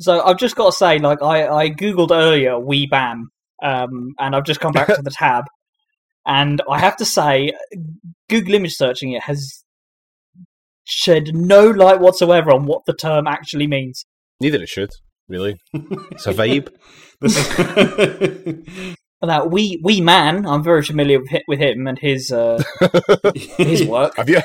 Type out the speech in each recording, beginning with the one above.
So I've just got to say, like I, I googled earlier "wee bam," um, and I've just come back to the tab, and I have to say, Google image searching it has shed no light whatsoever on what the term actually means. Neither it should, really. It's a vibe. Now, wee wee man, I'm very familiar with, with him and his uh, his work. Have you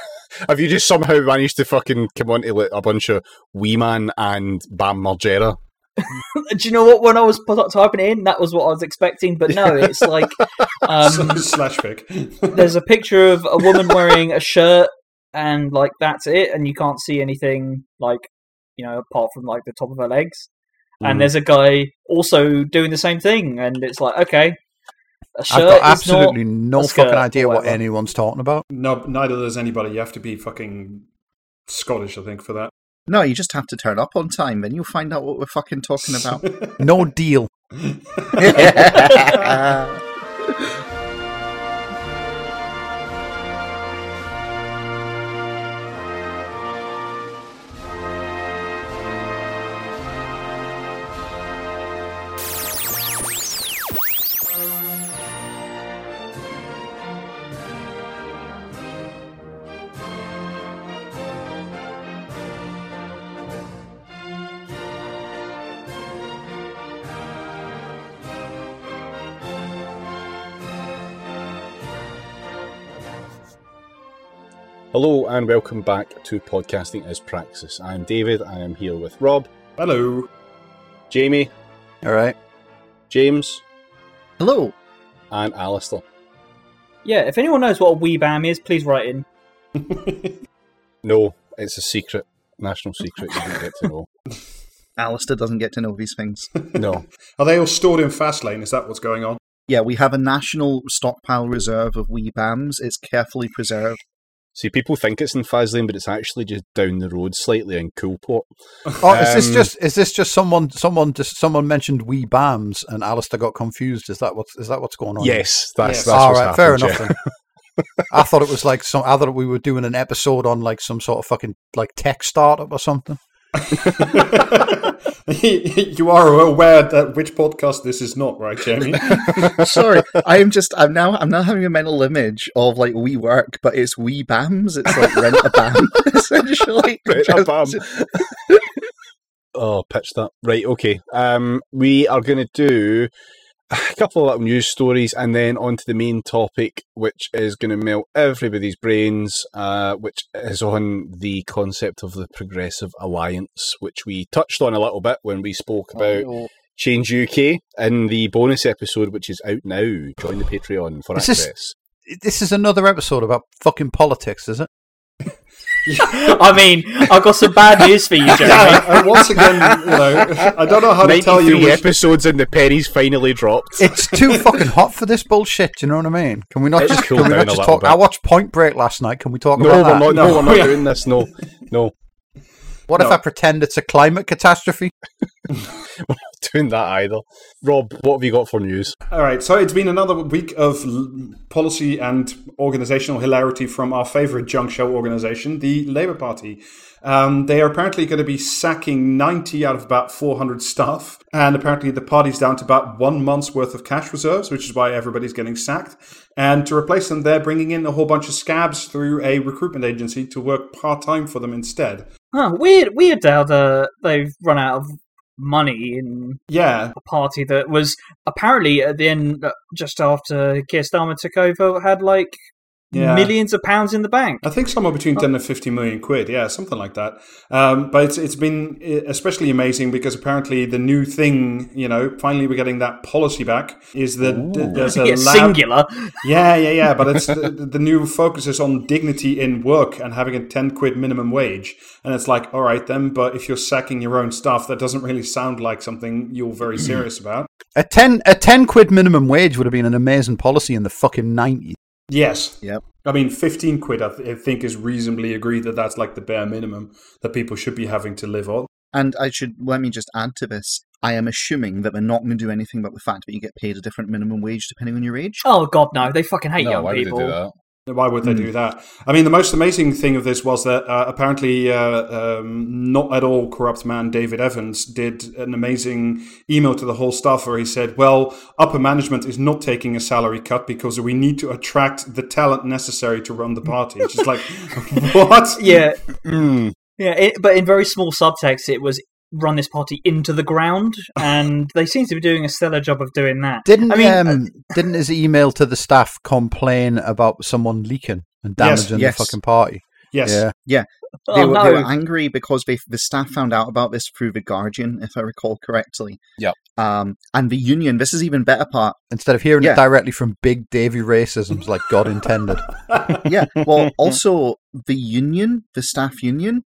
have you just somehow managed to fucking come onto like a bunch of Wee Man and Bam Margera? Do you know what? When I was typing in, that was what I was expecting, but no, it's like um, Slash pick. there's a picture of a woman wearing a shirt, and like that's it, and you can't see anything like you know apart from like the top of her legs. Mm. And there's a guy also doing the same thing, and it's like okay, a shirt I've got absolutely no a fucking idea what anyone's talking about. No, neither does anybody. You have to be fucking Scottish, I think, for that. No, you just have to turn up on time, then you'll find out what we're fucking talking about. No deal. and welcome back to Podcasting as Praxis. I'm David. I am here with Rob, Hello. Jamie, All right. James, Hello. and Alistair. Yeah, if anyone knows what a wee bam is, please write in. No, it's a secret, national secret. You don't get to know. Alistair doesn't get to know these things. No, Are they all stored in Faslane? Is that what's going on? Yeah, we have a national stockpile reserve of wee bams. It's carefully preserved. See, people think it's in Faslane, but it's actually just down the road slightly in Coulport. Oh, is this Um, just is this just someone someone just someone mentioned wee bams and Alistair got confused? Is that what's is that what's going on? Yes, that's Yes. that's All what's right, fair enough. yeah. Then. I thought it was like some. I thought we were doing an episode on like some sort of fucking like tech startup or something. you are aware that which podcast this is not, right, Jamie? Sorry, I am just. I'm now. I'm now having a mental image of like we work, but it's wee bams. It's like rent a bam, essentially. Rent a bam. Oh, pitch that. Right, okay. Um, we are going to do a couple of little news stories and then on to the main topic, which is going to melt everybody's brains, uh, which is on the concept of the Progressive Alliance, which we touched on a little bit when we spoke about Change UK in the bonus episode, which is out now. Join the Patreon for Is this- access. This is another episode about fucking politics, is it? I mean, I've got some bad news for you, Jeremy. yeah, and once again, you know, I don't know how to tell you 93 which, episodes and the pennies finally dropped. It's too fucking hot for this bullshit. Do you know what I mean? Can we not It's just, cooled can we not just talk? bit. I watched Point Break last night. Can we talk No, about we're that? not, no, No, we're not doing this. No, no. What if I pretend it's a climate catastrophe? doing that either. Rob, what have you got for news? All right, so it's been another week of policy and organizational hilarity from our favorite junk show organization, the Labour Party. Um, they are apparently going to be sacking 90 out of about 400 staff, and apparently the party's down to about one month's worth of cash reserves, which is why everybody's getting sacked. And to replace them, they're bringing in a whole bunch of scabs through a recruitment agency to work part time for them instead. Huh, weird, weird how the, they've run out of money in Yeah, a party that was apparently at the end, uh, just after Keir Starmer took over, had like Yeah. millions of pounds in the bank. I think somewhere between 10 and 50 million quid. Yeah, something like that. Um, but it's, it's been eh, especially amazing because apparently the new thing, you know, finally we're getting that policy back is that th- there's a Yeah, lab. singular. Yeah, yeah, yeah. But it's the, the new focus is on dignity in work and having a 10 quid minimum wage. And it's like, all right then, but if you're sacking your own staff, that doesn't really sound like something you're very serious about. A ten a ten quid minimum wage would have been an amazing policy in the fucking nineties. Yes. Yep. I mean, 15 quid, I, th- I think, is reasonably agreed that that's like the bare minimum that people should be having to live on. And I should let me just add to this. I am assuming that they're not going to do anything about the fact that you get paid a different minimum wage depending on your age. Oh god, no! They fucking hate no, young why people. would they do that? Why would they do that? I mean, the most amazing thing of this was that uh, apparently uh, um, not at all corrupt man David Evans did an amazing email to the whole staff where he said, "Well, upper management is not taking a salary cut because we need to attract the talent necessary to run the party." It's just like, what? Yeah, Mm. yeah. It, but in very small subtext, it was run this party into the ground, and they seem to be doing a stellar job of doing that. Didn't I mean, um, didn't his email to the staff complain about someone leaking and damaging yes. the fucking party? Yes. Yeah. They, oh were, no! they were angry because they, the staff found out about this through the Guardian, if I recall correctly. Yep. Um, and the union. This is even better part. Instead of hearing Yeah. it directly from Big Davy racisms like God intended. Yeah. Well, also the union, the staff union,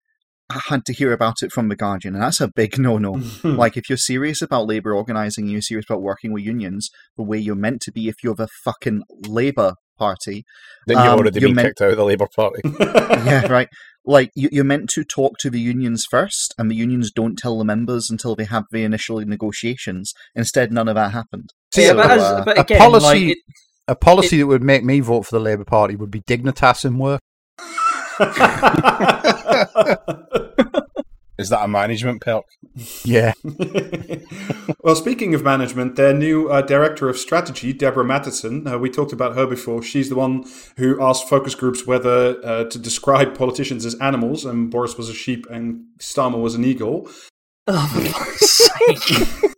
had to hear about it from the Guardian, and that's a big no-no. Hmm. Like, if you're serious about labour organising, and you're serious about working with unions, the way you're meant to be if you're the fucking Labour Party, Then you've Um, already you're been meant- kicked out of the Labour Party. yeah, right. Like you, you're meant to talk to the unions first, and the unions don't tell the members until they have the initial negotiations. Instead, none of that happened. yeah, So, but, as, uh, but a policy- like, it, A policy that would make me vote for the Labour Party would be Dignitas in work. Is that a management perk? Yeah. well, speaking of management, their new uh, director of strategy, Deborah Mattinson, uh, we talked about her before. She's the one who asked focus groups whether uh, to describe politicians as animals, and Boris was a sheep and Starmer was an eagle. oh, for sake.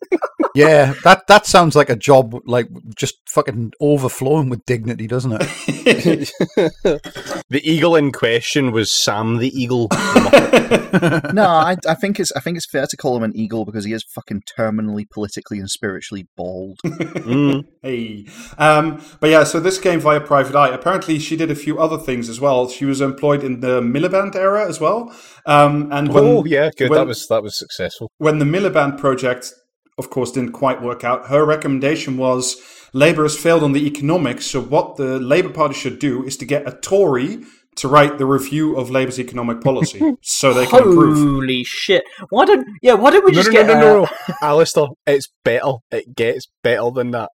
Yeah, that that sounds like a job like just fucking overflowing with dignity, doesn't it? the eagle in question was Sam the Eagle. no, I, I think it's I think it's fair to call him an eagle because he is fucking terminally politically and spiritually bald. Mm. Hey, um, but yeah, so this came via Private Eye. Apparently, she did a few other things as well. She was employed in the Miliband era as well. Um, and when, oh yeah, good. when- that was that was successful. when the Miliband project, of course, didn't quite work out, her recommendation was Labour has failed on the economics. So what the Labour Party should do is to get a Tory to write the review of Labour's economic policy, so they can improve. Holy shit! Why don't yeah? Why don't we No, just no, get no, uh, no, no, Alistair, it's better. It gets better than that.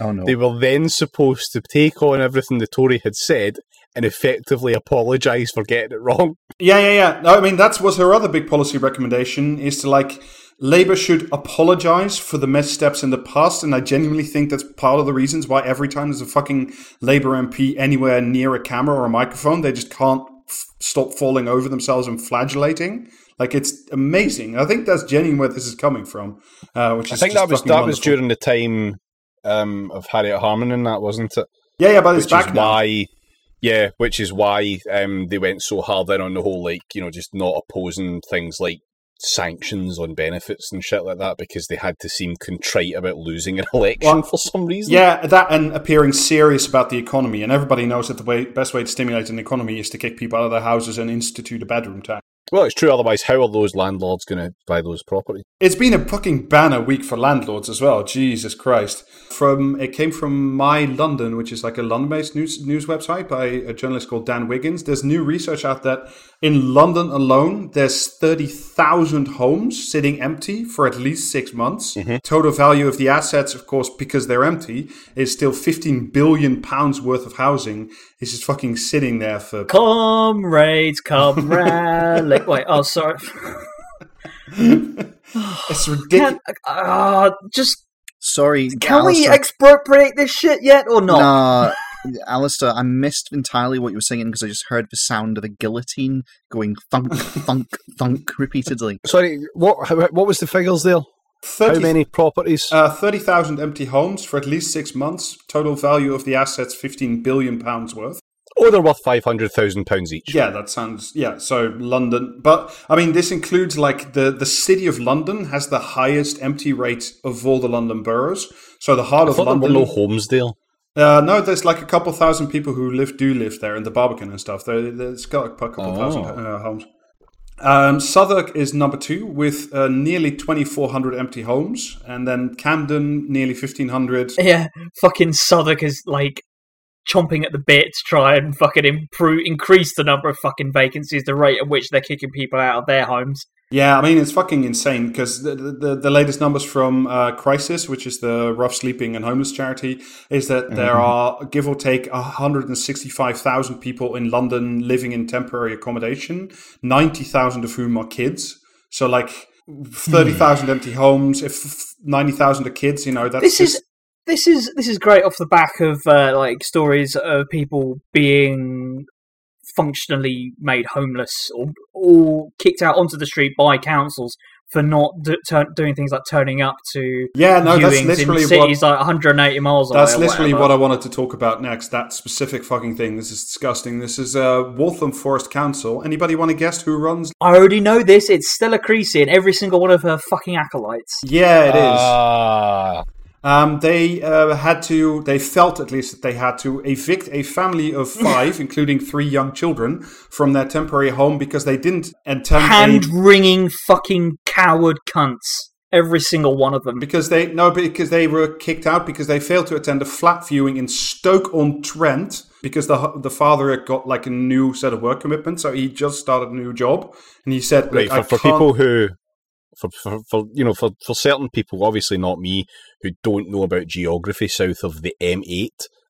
Oh no! They were then supposed to take on everything the Tory had said and effectively apologise for getting it wrong. Yeah, yeah, yeah. No, I mean, that was her other big policy recommendation is to like Labour should apologise for the missteps in the past, and I genuinely think that's part of the reasons why every time there's a fucking Labour MP anywhere near a camera or a microphone, they just can't f- stop falling over themselves and flagellating. Like it's amazing. I think that's genuinely where this is coming from. Uh, which I think just that was that was during the time um, of Harriet Harman and that, wasn't it? Yeah, yeah, but it's which back is now. why yeah which is why um they went so hard in on the whole like you know just not opposing things like sanctions on benefits and shit like that because they had to seem contrite about losing an election Well, for some reason Yeah, that and appearing serious about the economy, and everybody knows that the way, best way to stimulate an economy is to kick people out of their houses and institute a bedroom tax. Well it's true otherwise how are those landlords going to buy those properties It's been a fucking banner week for landlords as well. Jesus Christ! From it came from My London, which is like a London-based news news website by a journalist called Dan Wiggins. There's new research out that in London alone, there's thirty thousand homes sitting empty for at least six months. Mm-hmm. Total value of the assets, of course, because they're empty, is still fifteen billion pounds worth of housing. Is just fucking sitting there for comrades, comrade. Wait, oh sorry. it's ridiculous. Uh, just Sorry, can we Alistair. expropriate this shit yet or not? Nah, Alistair, I missed entirely what you were singing because I just heard the sound of a guillotine going thunk, thunk, thunk repeatedly. sorry what how, what was the figures there how many properties Uh, 30,000 empty homes for at least six months. Total value of the assets, 15 billion pounds worth. Oh they're worth 500,000 pounds each Yeah, that sounds, yeah. So London, but I mean, this includes like the, the city of London has the highest empty rate of all the London boroughs. So the heart I of thought there London. were no homes there Uh, no, there's like a couple thousand people who live, do live there in the Barbican and stuff. There, there's got a couple Oh. thousand uh, homes. Um, Southwark is number two with uh, nearly 2,400 empty homes. And then Camden, nearly 1,500. Yeah, fucking Southwark is like chomping at the bit to try and fucking improve, increase the number of fucking vacancies, the rate at which they're kicking people out of their homes. Yeah, I mean it's fucking insane because the, the the latest numbers from uh, Crisis, which is the rough sleeping and homeless charity, is that there are give or take 165,000 people in London living in temporary accommodation, 90,000 of whom are kids. So like 30,000 empty homes, if 90,000 are kids, you know that's this just- is this is this is great off the back of uh, like stories of people being functionally made homeless or or kicked out onto the street by councils for not do, turn, doing things like turning up to yeah, no, that's viewings literally in what cities like 180 miles away. That's literally what I wanted to talk about next. That specific fucking thing. This is disgusting. This is uh, Waltham Forest Council. Anybody want to guess who runs? I already know this. It's Stella Creasy and every single one of her fucking acolytes. Yeah, it is. Ah, Um, they uh, had to. They felt at least that they had to evict a family of five, including three young children, from their temporary home because they didn't attend Hand a, wringing fucking coward cunts. Every single one of them. because they no because they were kicked out because they failed to attend a flat viewing in Stoke on Trent because the the father had got like a new set of work commitments, so he just started a new job, and he said, right. "Look, For, for people who, for, for, for you know, for, for certain people, obviously not me, who don't know about geography south of the M8.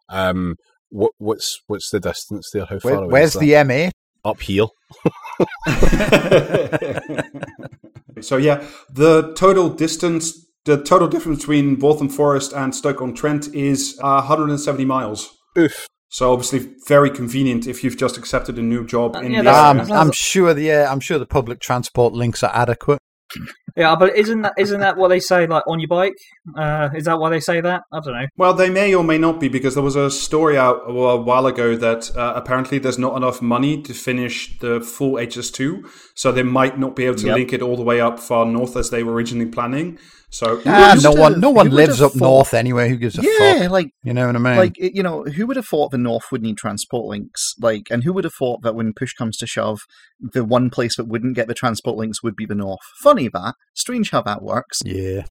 Um, what what's what's the distance there? How far Where, away where's is the? M8? up here? so yeah, the total distance, the total difference between Waltham Forest and Stoke on Trent is uh, 170 miles. Oof. So obviously very convenient if you've just accepted a new job in yeah, the area. Um, that's- I'm sure the yeah, I'm sure the public transport links are adequate. Yeah, but isn't that isn't that what they say like on your bike? Uh, is that why they say that? I don't know. Well, they may or may not be because there was a story out a while ago that uh, apparently there's not enough money to finish the full HS2, so they might not be able to Yep. link it all the way up far north as they were originally planning. So Ah, no have- one, no one lives up thought- north anyway. Who gives a Yeah, fuck? like You know what I mean? like you know, who would have thought the North would need transport links? Like, and who would have thought that when push comes to shove, the one place that wouldn't get the transport links would be the North? Funny that. Strange how that works. yeah,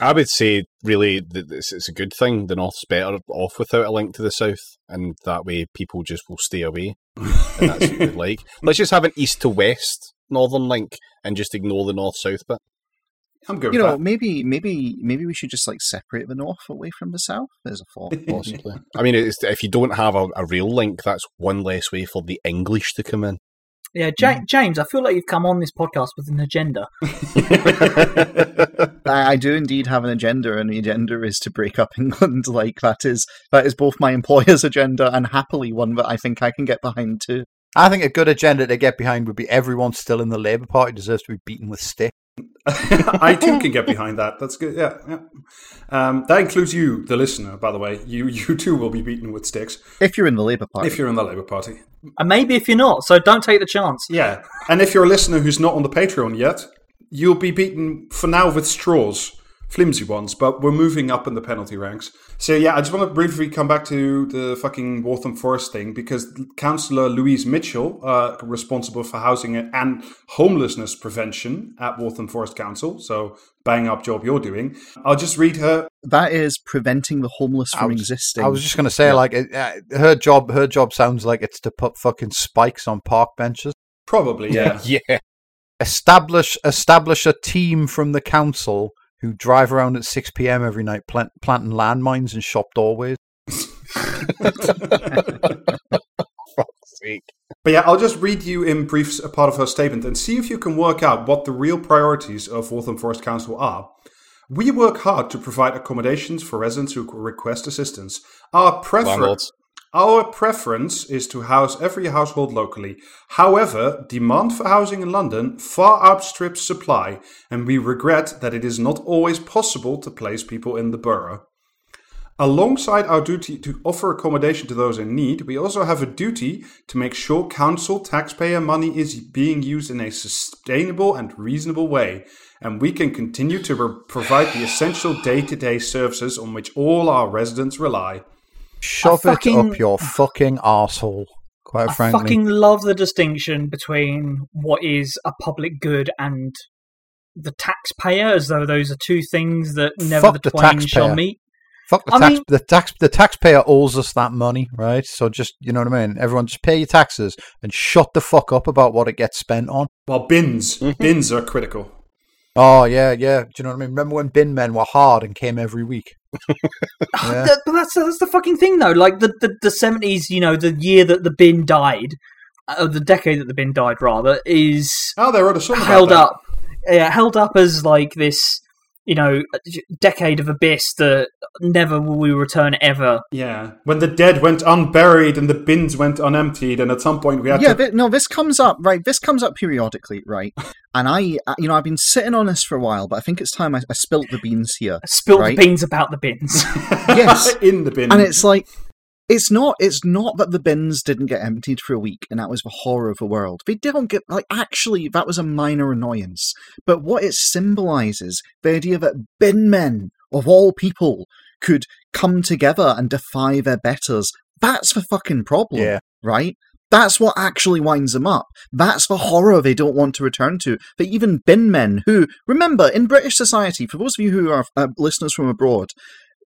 I would say really that it's, it's a good thing. The north's better off without a link to the south, and that way people just will stay away. and that's what we'd like. Let's just have an east to west northern link and just ignore the north south bit. I'm good You with know, that. maybe maybe maybe we should just like separate the North away from the South. There's a thought. Possibly. I mean, it's, if you don't have a, a real link, that's one less way for the English to come in. Yeah, ja- hmm. James, I feel like you've come on this podcast with an agenda. I, I do indeed have an agenda, and the agenda is to break up England. Like that is that is both my employer's agenda and happily one that I think I can get behind too. I think a good agenda to get behind would be everyone still in the Labour Party deserves to be beaten with stick. I too can get behind that. That's good. Yeah, yeah. Um, that includes you, the listener. By the way, you you too will be beaten with sticks If you're in the Labour Party, if you're in the Labour Party. And maybe if you're not, so don't take the chance. Yeah, and if you're a listener who's not on the Patreon yet, you'll be beaten for now with straws, flimsy ones. But we're moving up in the penalty ranks. So yeah, I just want to briefly come back to the fucking Waltham Forest thing because Councillor Louise Mitchell, uh, responsible for housing and homelessness prevention at Waltham Forest Council, so bang up job you're doing. I'll just read her that is preventing the homeless I from was- existing. I was just going to say, Yeah. like, uh, her job, her job sounds like it's to put fucking spikes on park benches. probably yeah. Yeah. Establish, establish a team from the council who drive around at six p.m. every night, plant, planting landmines in shop doorways. But yeah, I'll just read you in brief a part of her statement and see if you can work out what the real priorities of Waltham Forest Council are. We work hard to provide accommodations for residents who request assistance. Our preference. Our preference is to house every household locally. However, demand for housing in London far outstrips supply, and we regret that it is not always possible to place people in the borough. Alongside our duty to offer accommodation to those in need, we also have a duty to make sure council taxpayer money is being used in a sustainable and reasonable way, and we can continue to provide the essential day to day services on which all our residents rely. Shove fucking- it up your fucking arsehole, quite I frankly. I fucking love the distinction between what is a public good and the taxpayer, as though those are two things that never Fuck the the twain shall meet. Fuck the I tax. mean- the tax. The taxpayer owes us that money, right? So just you know what I mean. Everyone, just pay your taxes and shut the fuck up about what it gets spent on. Well, bins. Mm-hmm. Bins are critical. Oh yeah, yeah. Do you know what I mean? Remember when bin men were hard and came every week? Yeah. That- but that's that's the fucking thing though. Like the the the seventies, you know, the year that the bin died, uh, the decade that the bin died rather, is Oh, they wrote a song held up, yeah, held up as like this, you know, decade of abyss that never will we return ever. Yeah, when the dead went unburied and the bins went unemptied, and at some point we had yeah, to. thi- no, this comes up right. This comes up periodically, right? And I, uh, you know, I've been sitting on this for a while, but I think it's time I, I spilt the beans here. Spilt Right. the beans about the bins. Yes. in the bin. And it's like, it's not, it's not that the bins didn't get emptied for a week, and that was the horror of the world. They didn't get like actually that was a minor annoyance, but what it symbolizes the idea that bin men of all people could come together and defy their betters. That's the fucking problem. Yeah. right? That's what actually winds them up. That's the horror they don't want to return to. That even bin men who, remember, in British society, for those of you who are uh, listeners from abroad,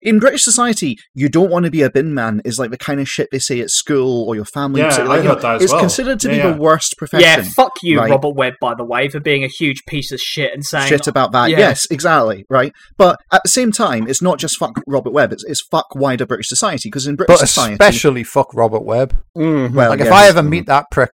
in British society, you don't want to be a bin man is like the kind of shit they say at school or your family. Yeah, say, I like, you heard know, that as It's well. considered to Yeah, be yeah. the worst profession. yeah, fuck you, right. Robert Webb, by the way, for being a huge piece of shit and saying shit about that. Yeah. Yes, exactly. Right. But at the same time, it's not just fuck Robert Webb, it's, it's fuck wider British society. Because in British But society. especially fuck Robert Webb. Mhm. well, Like if I ever meet that prick,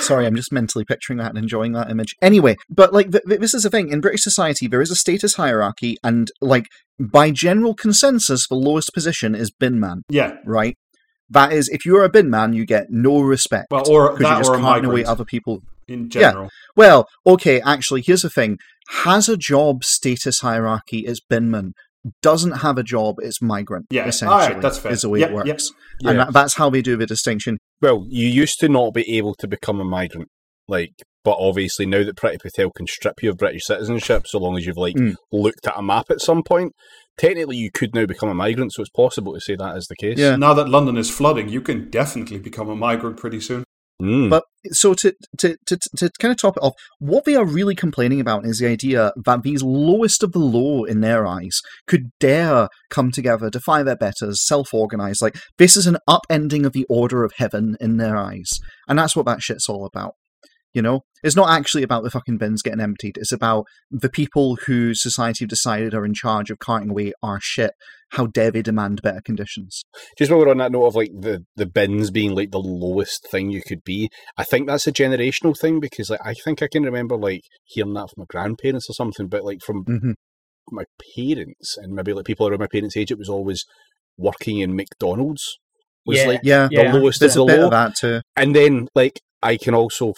Sorry, I'm just mentally picturing that and enjoying that image. Anyway, but like th- th- this is the thing in British society, there is a status hierarchy, and like by general consensus, the lowest position is bin man. yeah, Right. That is, if you're a bin man, you get no respect. well, or that just or a carting away migrant other people. in general. Yeah. Well, okay, actually, here's the thing: has a job status hierarchy is binman. Doesn't have a job, it's migrant. Yeah, essentially, that's fair. is the way Yep, it works, yep. and Yeah. that, that's how they do the distinction. Well, you used to not be able to become a migrant, like, but obviously now that Priti Patel can strip you of British citizenship, so long as you've like Mm. looked at a map at some point, technically you could now become a migrant. So it's possible to say that is the case. Yeah. Now that London is flooding, you can definitely become a migrant pretty soon. Mm. But so to, to to to kind of top it off, what they are really complaining about is the idea that these lowest of the low in their eyes could dare come together, defy their betters, self-organize. Like this is an upending of the order of heaven in their eyes, and that's what that shit's all about. You know, it's not actually about the fucking bins getting emptied. It's about the people who society have decided are in charge of carting away our shit. How dare they demand better conditions? Just while we're on that note of like the, the bins being like the lowest thing you could be, I think that's a generational thing because like I think I can remember like hearing that from my grandparents or something, but like from hmm my parents and maybe like people around my parents' age, it was always working in McDonald's was Yeah. like Yeah, the Yeah. lowest there's of a the bit low. of that too. And then like I can also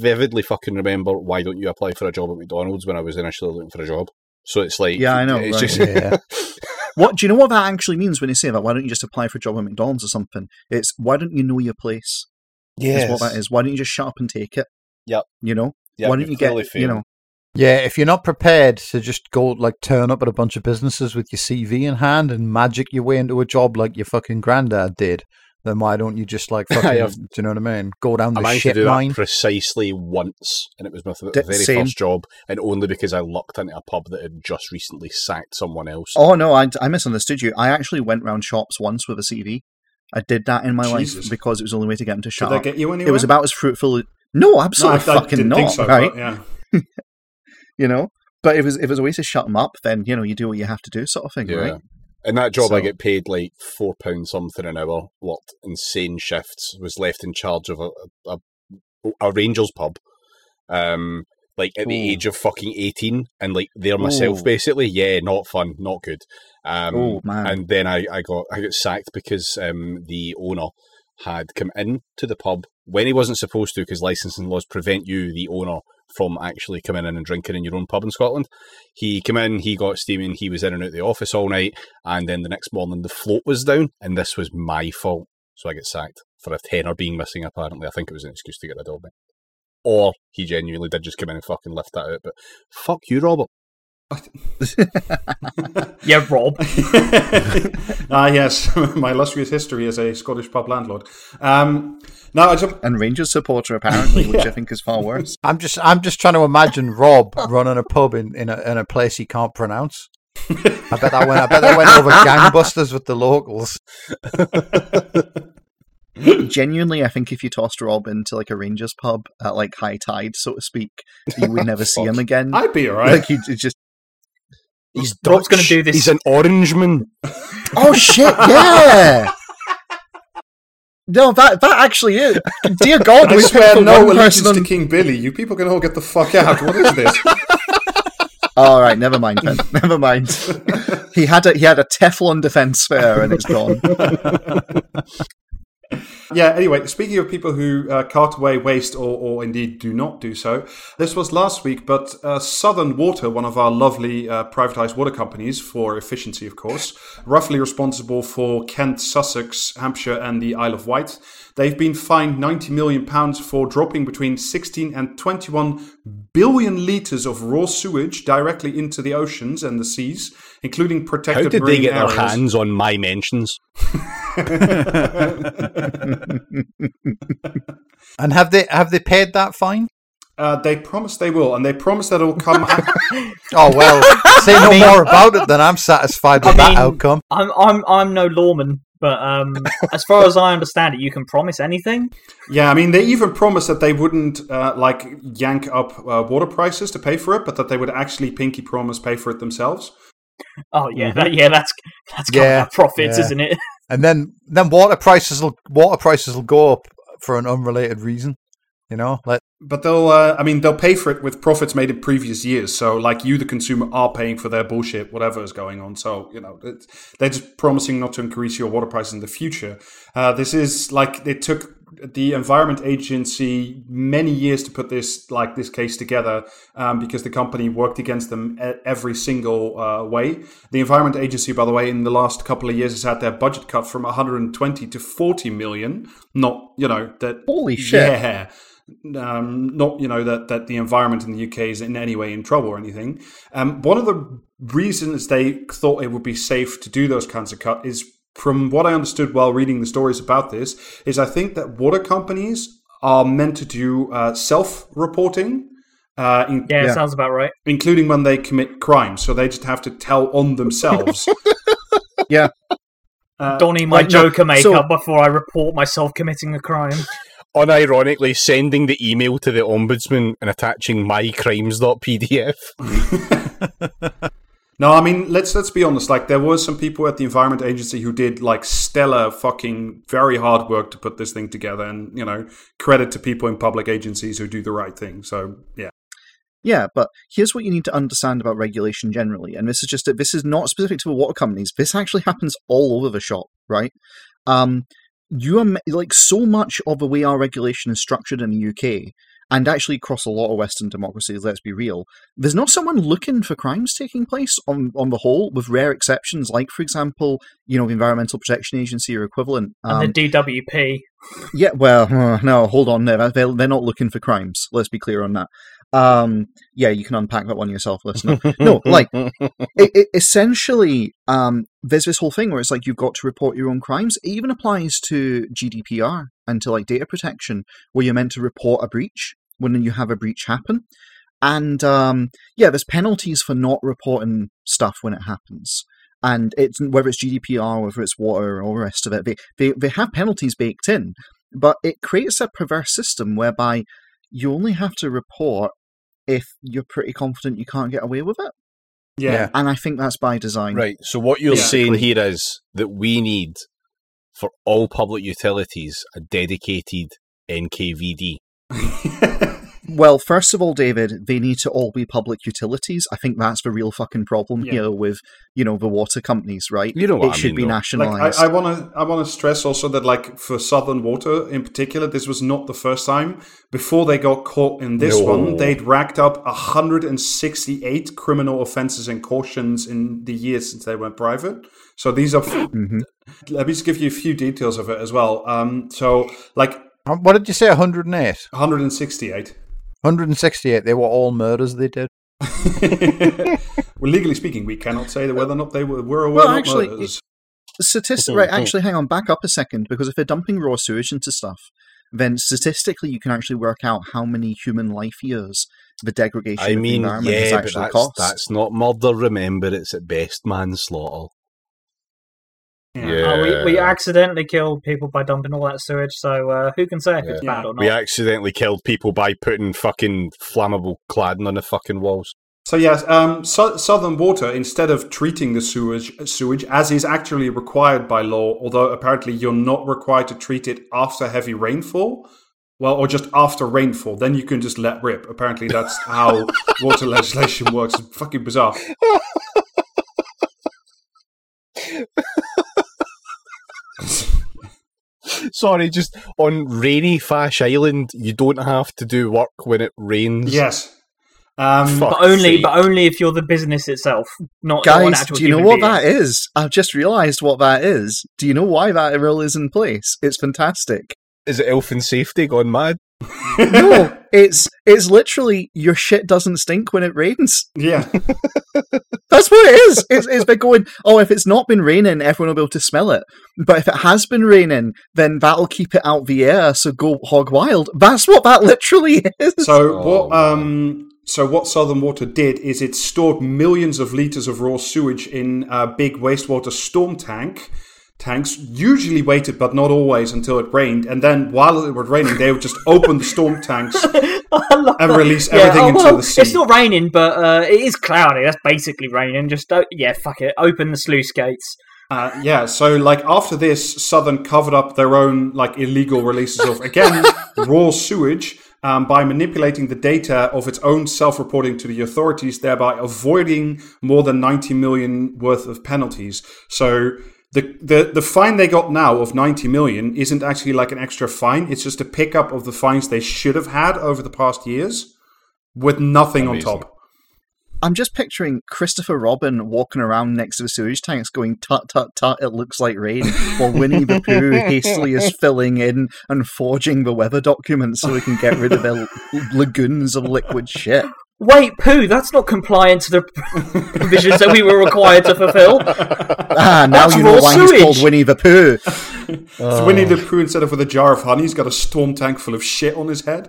vividly fucking remember why don't you apply for a job at McDonald's when I was initially looking for a job. So it's like Yeah, I know, It's right. just Yeah. What do you know what that actually means when they say that? Why don't you just apply for a job at McDonald's or something? It's why don't you know your place? Yeah, is what that is. Why don't you just shut up and take it? Yep. You know? Yeah, why don't you get clearly you know? Failed. Yeah, if you're not prepared to just go like turn up at a bunch of businesses with your CV in hand and magic your way into a job like your fucking granddad did, then why don't you just like fucking, have- do you know what I mean? Go down I the managed to shit do mine. that precisely once, and it was my th- D- very same. first job, and only because I lucked into a pub that had just recently sacked someone else. Oh no, I, I misunderstood you. I actually went round shops once with a CV. I did that in my Jesus. life because it was the only way to get into to Did shut that get you anywhere? It was about as fruitful. No, no, absolutely I, I fucking didn't not. think so. right? But yeah, You know. But if it was if it was a way to shut them up, then you know you do what you have to do, sort of thing, yeah. right? In that job, I get paid like four pounds something an hour. Worked insane shifts. Was left in charge of a a, a Rangers pub. Um, like at the age of fucking eighteen, and like there myself, Ooh. basically. Yeah, not fun, not good. Um, oh man, and then I, I got I got sacked because um, the owner had come in to the pub when he wasn't supposed to because licensing laws prevent you, the owner, from actually coming in and drinking in your own pub in Scotland. He came in, he got steaming, he was in and out of the office all night, and then the next morning the float was down, and this was my fault. So I get sacked for a tenner being missing. Apparently, I think it was an excuse to get rid of me, or he genuinely did just come in and fucking lift that out. But fuck you, Robert. Yeah, Rob. ah, yes, my illustrious history as a Scottish pub landlord. Um, now, I just, And Rangers supporter apparently, which I think is far worse. I'm just I'm just trying to imagine Rob running a pub in, in a in a place he can't pronounce. I bet that went I bet that went over gangbusters with the locals. Genuinely, I think if you tossed Rob into like a Rangers pub at like high tide, so to speak, you would never see him again. I'd be all right. Like he'd just He's Rob's gonna do this- He's an Orangeman. Oh shit! Yeah. No, that that actually is. Dear God, I we swear, no one allegiance person to King Billy. You people can all get the fuck out. What is this? All right, never mind then. Never mind. He had a he had a Teflon defense spare, and it's gone. Yeah, anyway, speaking of people who uh, cart away waste or, or indeed do not do so, this was last week, but uh, Southern Water, one of our lovely uh, privatized water companies for efficiency, of course, roughly responsible for Kent, Sussex, Hampshire, and the Isle of Wight, they've been fined £90 million for dropping between 16 and 21 billion litres of raw sewage directly into the oceans and the seas, including How protected did they marine get their hands on my mentions? And have they have they paid that fine? Uh, they promise they will, and they promise that it'll come out. Oh well, say no more about it. Then I'm satisfied with I that mean- outcome. I'm I'm I'm no lawman, but um, as far as I understand it, you can promise anything. Yeah, I mean, they even promised that they wouldn't uh, like yank up uh, water prices to pay for it, but that they would actually pinky promise pay for it themselves. Oh yeah, that, yeah, that's that's kind Yeah, of profits, yeah. isn't it? And then then water prices will water prices will go up for an unrelated reason. You know, like But they'll, uh, I mean, they'll pay for it with profits made in previous years. So, like you, the consumer, are paying for their bullshit, whatever is going on. So, you know, it's, they're just promising not to increase your water prices in the future. Uh, this is like it took the Environment Agency many years to put this like this case together um, because the company worked against them every single uh, way. The Environment Agency, by the way, in the last couple of years has had their budget cut from 120 to 40 million. Not, you know, that Holy shit! yeah. Um, not you know that that the environment in the UK is in any way in trouble or anything. Um, one of the reasons they thought it would be safe to do those kinds of cut is from what I understood while reading the stories about this is I think that water companies are meant to do uh, self-reporting. Uh, in, Yeah, Yeah. sounds about right. including when they commit crimes, so they just have to tell on themselves. Yeah. Uh, Donny my like, no, Joker makeup so- before I report myself committing a crime. Unironically, sending the email to the ombudsman and attaching mycrimes.pdf. No, I mean let's let's be honest. Like there was some people at the Environment Agency who did like stellar, fucking very hard work to put this thing together, and you know credit to people in public agencies who do the right thing. So yeah, Yeah, but here's what you need to understand about regulation generally, and this is just this is not specific to the water companies. This actually happens all over the shop, right? Um, you are like so much of the way our regulation is structured in the UK, and actually across a lot of Western democracies. Let's be real. There's not someone looking for crimes taking place on on the whole, with rare exceptions, like for example, you know, the Environmental Protection Agency or equivalent. Um, And the DWP. yeah, well, no, hold on there. They're, they're not looking for crimes. Let's be clear on that. Um, yeah, you can unpack that one yourself, listener. No, like it, it, essentially, um, there's this whole thing where it's like you've got to report your own crimes. It even applies to GDPR and to like data protection, where you're meant to report a breach when you have a breach happen. And um, yeah, there's penalties for not reporting stuff when it happens. And it's whether it's GDPR, whether it's water, or all the rest of it, they, they they have penalties baked in. But it creates a perverse system whereby you only have to report if you're pretty confident you can't get away with it. yeah, Yeah. And I think that's by design. Right. So what you're Yeah. saying here is that we need for all public utilities a dedicated NKVD. Well, first of all, David, they need to all be public utilities. I think that's the real fucking problem Yeah. here with, you know, the water companies, right? You know what it I should mean, be though. like nationalized. I want to I want to stress also that like for Southern Water in particular, this was not the first time. Before they got caught in this No. one, they'd racked up 168 criminal offenses and cautions in the years since they went private. So these are. Mhm. Let me just give you a few details of it as well. Um, so like What did you say? 108? 168. 168. They were all murders they did. well, legally speaking, we cannot say that whether or not they were, were or were Well, not actually, murderers. Statistic, right? mhm. Actually, hang on, back up a second, because if they're dumping raw sewage into stuff, then statistically you can actually work out how many human life years the degradation I of the mean, environment has yeah, but actually that's, cost. that's not murder, remember. It's at best manslaughter. Yeah. Oh, we, we accidentally killed people by dumping all that sewage, so uh, who can say if it's bad or not? We accidentally killed people by putting fucking flammable cladding on the fucking walls. So yes, um, Su- Southern Water, instead of treating the sewage, sewage as is actually required by law, although apparently you're not required to treat it after heavy rainfall, well, or just after rainfall, then you can just let rip. Apparently, that's how water legislation works. It's fucking bizarre. Sorry, just on rainy Fash Island, you don't have to do work when it rains. Yes. Um, but only, sake. but only if you're the business itself, not not Guys, actual do you know what being. that is? I've just realised what that is. Do you know why that rule is in place? It's fantastic. Is it elf and safety gone mad? No, it's it's literally your shit doesn't stink when it rains. yeah. That's what it is. It's, it's been going, oh, if it's not been raining, everyone will be able to smell it. But if it has been raining, then that'll keep it out the air, so go hog wild. That's what that literally is. So Oh, what? Um, so what Southern Water did is it stored millions of liters of raw sewage in a big wastewater storm tank. Tanks usually waited, but not always, until it rained. And then, while it was raining, they would just open the storm tanks and that. release Yeah, everything oh, into well, the sea. It's not raining, but uh, it is cloudy. That's basically raining. Just uh, yeah, fuck it. Open the sluice gates. Uh, yeah, so like after this, Southern covered up their own like illegal releases of again raw sewage um, by manipulating the data of its own self-reporting to the authorities, thereby avoiding more than 90 million worth of penalties. So. The, the the fine they got now of 90 million isn't actually like an extra fine. It's just a pickup of the fines they should have had over the past years with nothing Amazing. on top. I'm just picturing Christopher Robin walking around next to the sewage tanks going, tut, tut, tut, it looks like rain, while Winnie the Pooh hastily is filling in and forging the weather documents so we can get rid of the lagoons of liquid shit. Wait, poo. That's not compliant to the provisions that we were required to fulfil. Ah, now That's you know raw why he's called. Winnie the Pooh. So Winnie the Pooh, instead of with a jar of honey, he's got a storm tank full of shit on his head.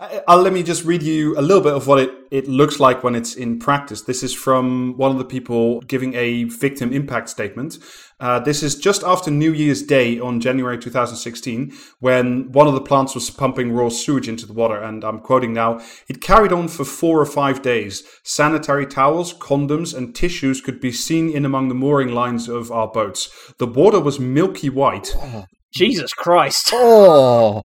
I'll let me just read you a little bit of what it, it looks like when it's in practice. This is from one of the people giving a victim impact statement. Uh, this is just after New Year's Day on January 2016, when one of the plants was pumping raw sewage into the water. And I'm quoting now It carried on for four or five days. Sanitary towels, condoms, and tissues could be seen in among the mooring lines of our boats. The water was milky white. Jesus Christ. Oh,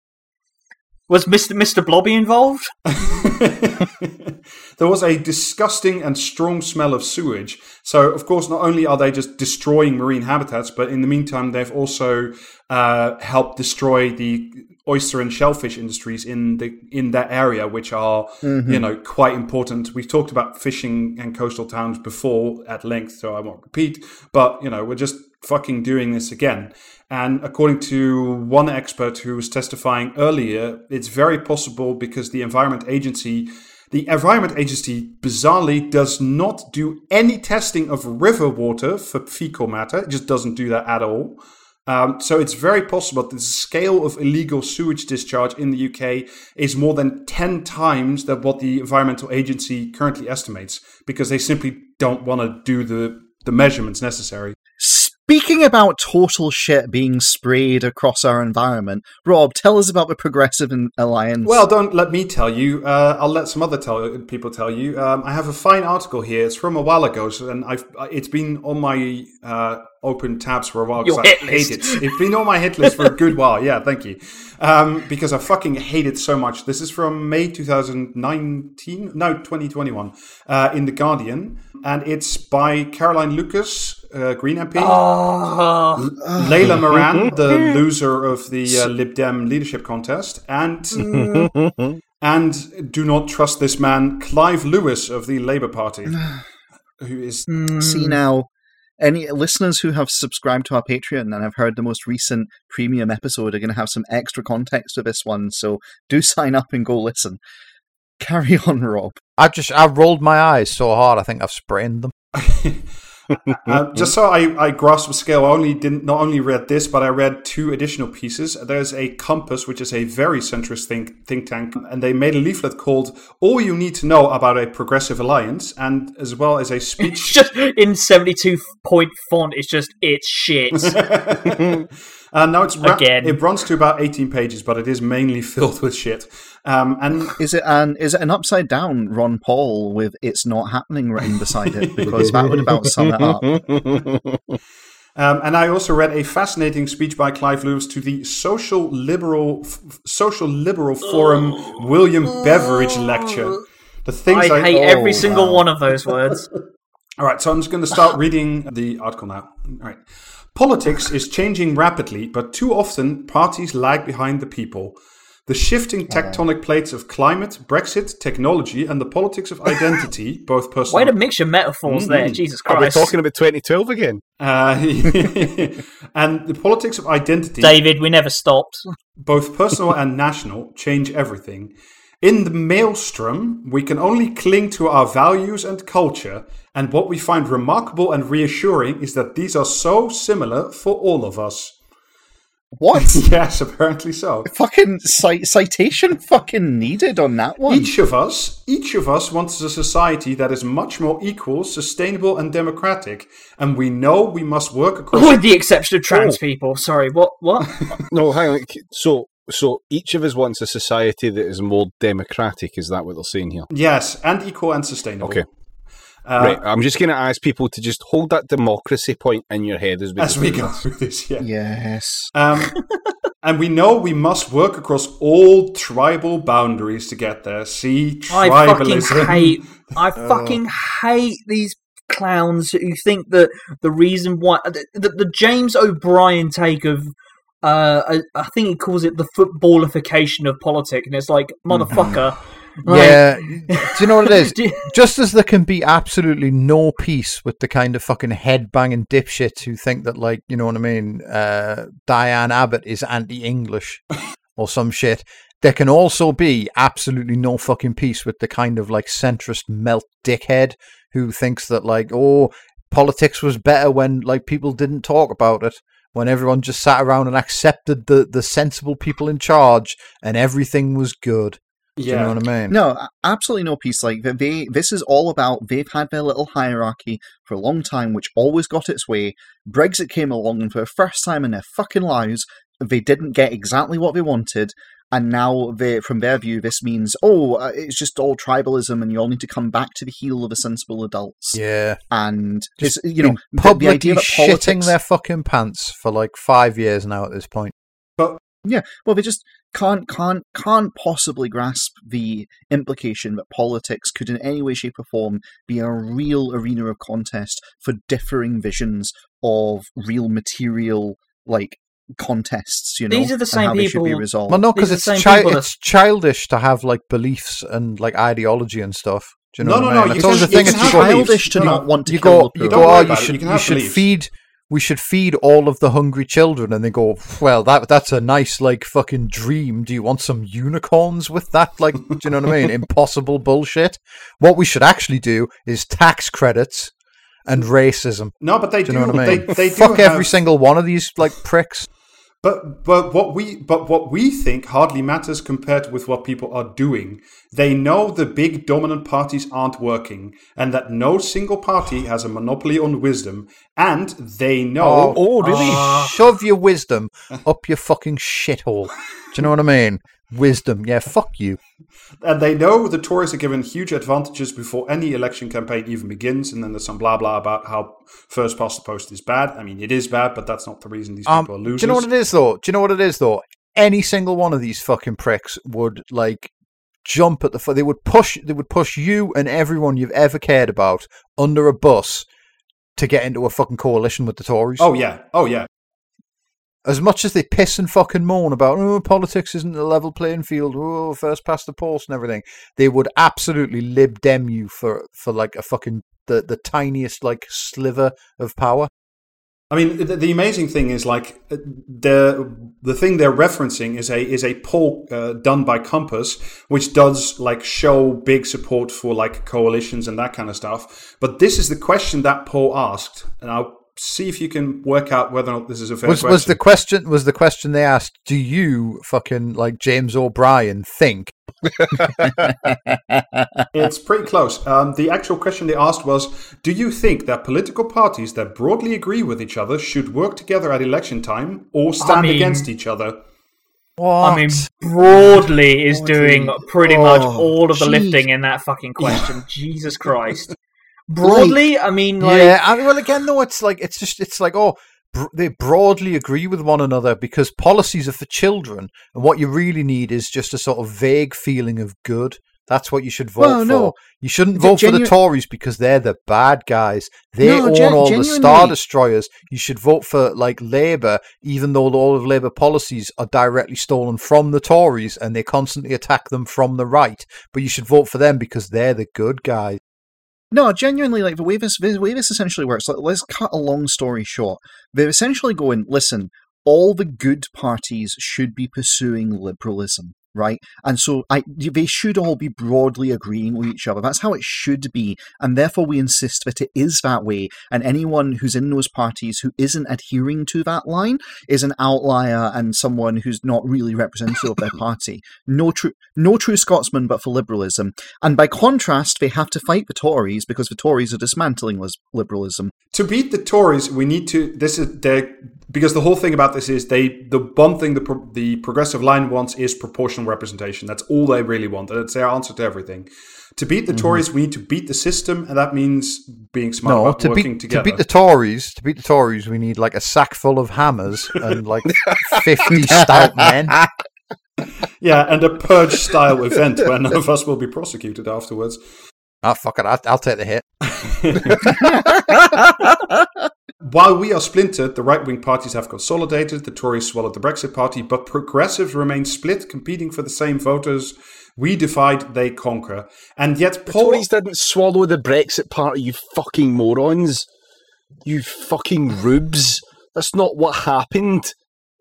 Was Mr. Mr. Blobby involved? there was a disgusting and strong smell of sewage. So, of course, not only are they just destroying marine habitats, but in the meantime, they've also uh, helped destroy the oyster and shellfish industries in the in that area, which are you know quite important. We've talked about fishing and coastal towns before at length, so I won't repeat. But you know, we're just fucking doing this again. And according to one expert who was testifying earlier, it's very possible because the Environment Agency, the Environment Agency bizarrely does not do any testing of river water for fecal matter. It just doesn't do that at all. Um, so it's very possible that the scale of illegal sewage discharge in the UK is more than 10 times than what the Environmental Agency currently estimates because they simply don't want to do the, the measurements necessary. Speaking about total shit being sprayed across our environment, Rob, tell us about the Progressive Alliance. Well, don't let me tell you. Uh, I'll let some other tell, people tell you. Um, I have a fine article here. It's from a while ago, so, and I've it's been on my uh, open tabs for a while Your I hate list. it. It's been on my hit list for a good while. Yeah, thank you. Um, because I fucking hate it so much. This is from May 2019, no, 2021, uh, in the Guardian, and it's by Caroline Lucas, uh, Green MP. Oh, Layla Moran, the loser of the uh, Lib Dem leadership contest, and and do not trust this man, Clive Lewis of the Labour Party, who is See now, any listeners who have subscribed to our Patreon and have heard the most recent premium episode are going to have some extra context to this one, so do sign up and go listen. Carry on, Rob. I just I rolled my eyes so hard I think I've sprained them. Uh, just so I, I grasp the scale, I only didn't not only read this, but I read two additional pieces. There's a Compass, which is a very centrist think think tank, and they made a leaflet called "All You Need to Know About a Progressive Alliance," and as well as a It's speech. just in seventy-two point font. It's just it's shit. uh, now it's ra- Again. it runs to about 18 pages, but it is mainly filled with shit. Um, and Is it an is it an upside down Ron Paul with "It's not happening" written beside it? Because that would about sum it up. Um, and I also read a fascinating speech by Clive Lewis to the Social Liberal F- Social Liberal Forum William Beveridge lecture. The things I I, hate oh, every single wow. one of those words. All right, so I'm just going to start reading the article now. All right. Politics is changing rapidly, but too often parties lag behind the people. The shifting tectonic plates of climate, Brexit, technology, and the politics of identity, both personal. Way to mix your metaphors there, Jesus Are we Christ. talking about 2012 again? Uh, and the politics of identity, David, we never stopped. both personal and national, change everything. In the maelstrom, we can only cling to our values and culture, and what we find remarkable and reassuring is that these are so similar for all of us. What? yes, apparently so. fucking cite- citation fucking needed on that one. Each of us, each of us wants a society that is much more equal, sustainable, and democratic, and we know we must work across With the exception of trans Oh. people. Sorry, what? What? No, hang on. So, so each of us wants a society that is more democratic. Is that what they're saying here? Yes, and equal and sustainable. Okay. Uh, right. I'm just going to ask people to just hold that democracy point in your head as we, As we go through this, yeah. Yes. Um, and we know we must work across all tribal boundaries to get there. See, I fucking hate. I fucking hate these clowns who think that the reason why the, the, the James O'Brien take of. Uh, I, I think he calls it the footballification of politics, and it's like motherfucker. like- yeah. Do you know what it is? Do- Just as there can be absolutely no peace with the kind of fucking head banging dipshits who think that, like, you know what I mean, uh, Diane Abbott is anti English or some shit, there can also be absolutely no fucking peace with the kind of like centrist melt dickhead who thinks that, like, oh, politics was better when like people didn't talk about it. When everyone just sat around and accepted the, the sensible people in charge and everything was good. Do you know what I mean? No, absolutely no peace. Like they- they, this is all about they've had their little hierarchy for a long time, which always got its way. Brexit came along, and for the first time in their fucking lives, they didn't get exactly what they wanted. And now, they, from their view, this means, oh, uh, it's just all tribalism, and you all need to come back to the heel of the sensible adults. Yeah. And Just you know, been the- the, publicly idea that shitting their fucking pants for like five years now at this point. But Yeah, well, they just can't can't can't possibly grasp the implication that politics could, in any way, shape, or form, be a real arena of contest for differing visions of real material like contests. You know, These are the same how they should be people- resolved. Well, no, because it's chi- that... it's childish to have like beliefs and like ideology and stuff. Do you know No, no, I mean? no, It's always the thing you is can you have go, beliefs. childish to No, no. not want to you go, you go, oh, you should, You you should beliefs." feed, we should feed all of the hungry children, and they go, well, that that's a nice like fucking dream. Do you want some unicorns with that? Like, do you know what I mean? Impossible bullshit. What we should actually do is tax credits and racism. No, but they Do do. you know what I mean? They, they do Fuck every single one of these like pricks. But but what we but what we think hardly matters compared with what people are doing. They know the big dominant parties aren't working, and that no single party has a monopoly on wisdom. And they know. Oh, really? Ah. Shove your wisdom up your fucking shithole. Do you know what I mean? Wisdom, yeah, fuck you. And they know the Tories are given huge advantages before any election campaign even begins. And then there's some blah blah about how first past the post is bad. I mean, it is bad, but that's not the reason these Um, people are losing. do you know what it is though? Do you know what it is though? Any single one of these fucking pricks would like jump at the. They would push. They would push you and everyone you've ever cared about under a bus to get into a fucking coalition with the Tories. Oh yeah, oh yeah. As much as they piss and fucking moan about oh politics isn't a level playing field, oh first past the post and everything, they would absolutely lib dem you for for like a fucking the the tiniest like sliver of power. I mean, the, the amazing thing is like the the thing they're referencing is a is a poll uh, done by Compass, which does like show big support for like coalitions and that kind of stuff. But this is the question that poll asked, and I'll see if you can work out whether or not this is a fair Was question. was the question was the question they asked? Do you fucking like James O'Brien think? It's pretty close. Um, the actual question they asked was Do you think that political parties that broadly agree with each other should work together at election time or stand mean- against each other? What? I mean, broadly is Broadly. doing pretty much Oh, all of the gee. lifting in that fucking question. Jesus Christ. Broadly, I mean, like, yeah, I mean, well, again, though, it's like it's just it's like oh, br- they broadly agree with one another because policies are for children, and what you really need is just a sort of vague feeling of good. That's what you should vote Well, for. You shouldn't vote for the Tories because they're the bad guys. They No, own gen- all the star destroyers. You should vote for like Labour, even though all of Labour policies are directly stolen from the Tories and they constantly attack them from the right. But you should vote for them because they're the good guys. No, genuinely, like the way this the way this essentially works. Like, let's cut a long story short. They're essentially going, listen, all the good parties should be pursuing liberalism, right? And so I, they should all be broadly agreeing with each other. That's how it should be, and therefore we insist that it is that way. And anyone who's in those parties who isn't adhering to that line is an outlier and someone who's not really representative of their party. No true, no true Scotsman, but for liberalism. And by contrast, they have to fight the Tories because the Tories are dismantling lis- liberalism. To beat the Tories, we need to. This is because the whole thing about this is they the one thing the pro, the progressive line wants is proportional representation. That's all they really want, That's their answer to everything. To beat the mhm. Tories, we need to beat the system, and that means being smart No, about to working beat together. to beat the Tories, to beat the Tories, we need like a sack full of hammers and like fifty stout men. yeah, and a purge style event where none of us will be prosecuted afterwards. Ah, fuck it, I'll, I'll take the hit. While we are splintered, the right wing parties have consolidated, the Tories swallowed the Brexit party, but progressives remain split, competing for the same voters. We divide, they conquer. And yet, The Tories didn't swallow the Brexit party, you fucking morons. You fucking rubes. That's not what happened.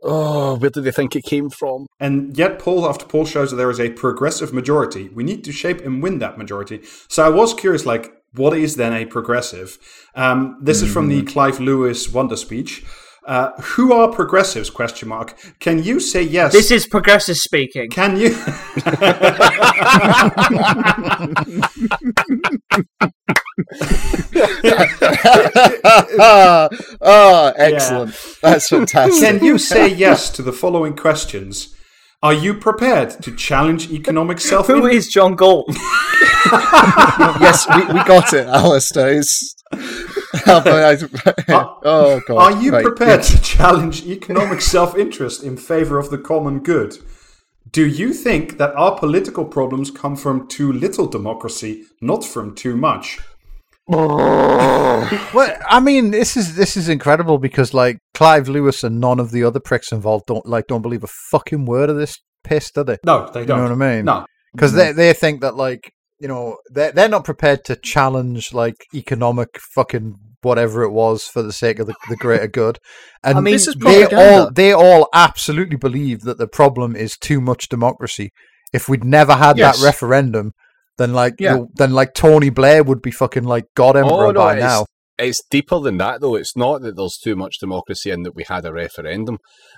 Oh, where do they think it came from? And yet, poll after poll shows that there is a progressive majority. We need to shape and win that majority. So I was curious, like, what is then a progressive? Um, this is from the Clive Lewis Wonder speech. Uh, who are progressives? Question mark. Can you say yes? this is progressive speaking. Can you? oh, excellent. That's fantastic. Can you say yes to the following questions? Are you prepared to challenge economic self? Who is John Galt? yes, we, we got it, Alistair. It's- oh, God. Are you Right, prepared to challenge economic self interest in favor of the common good? Do you think that our political problems come from too little democracy, not from too much? Well, I mean, this is this is incredible because like Clive Lewis and none of the other pricks involved don't like don't believe a fucking word of this piss, do they? No, they don't. know what I mean? No. because they mm. they think that like you know they're they're not prepared to challenge like economic fucking whatever it was for the sake of the, the greater good. And I mean, This is they all they all absolutely believe that the problem is too much democracy. If we'd never had Yes. that referendum, then like Yeah. you- then like Tony Blair would be fucking like God oh, Emperor Oh, no, by it's- now. It's deeper than that, though. It's not that there's too much democracy and that we had a referendum.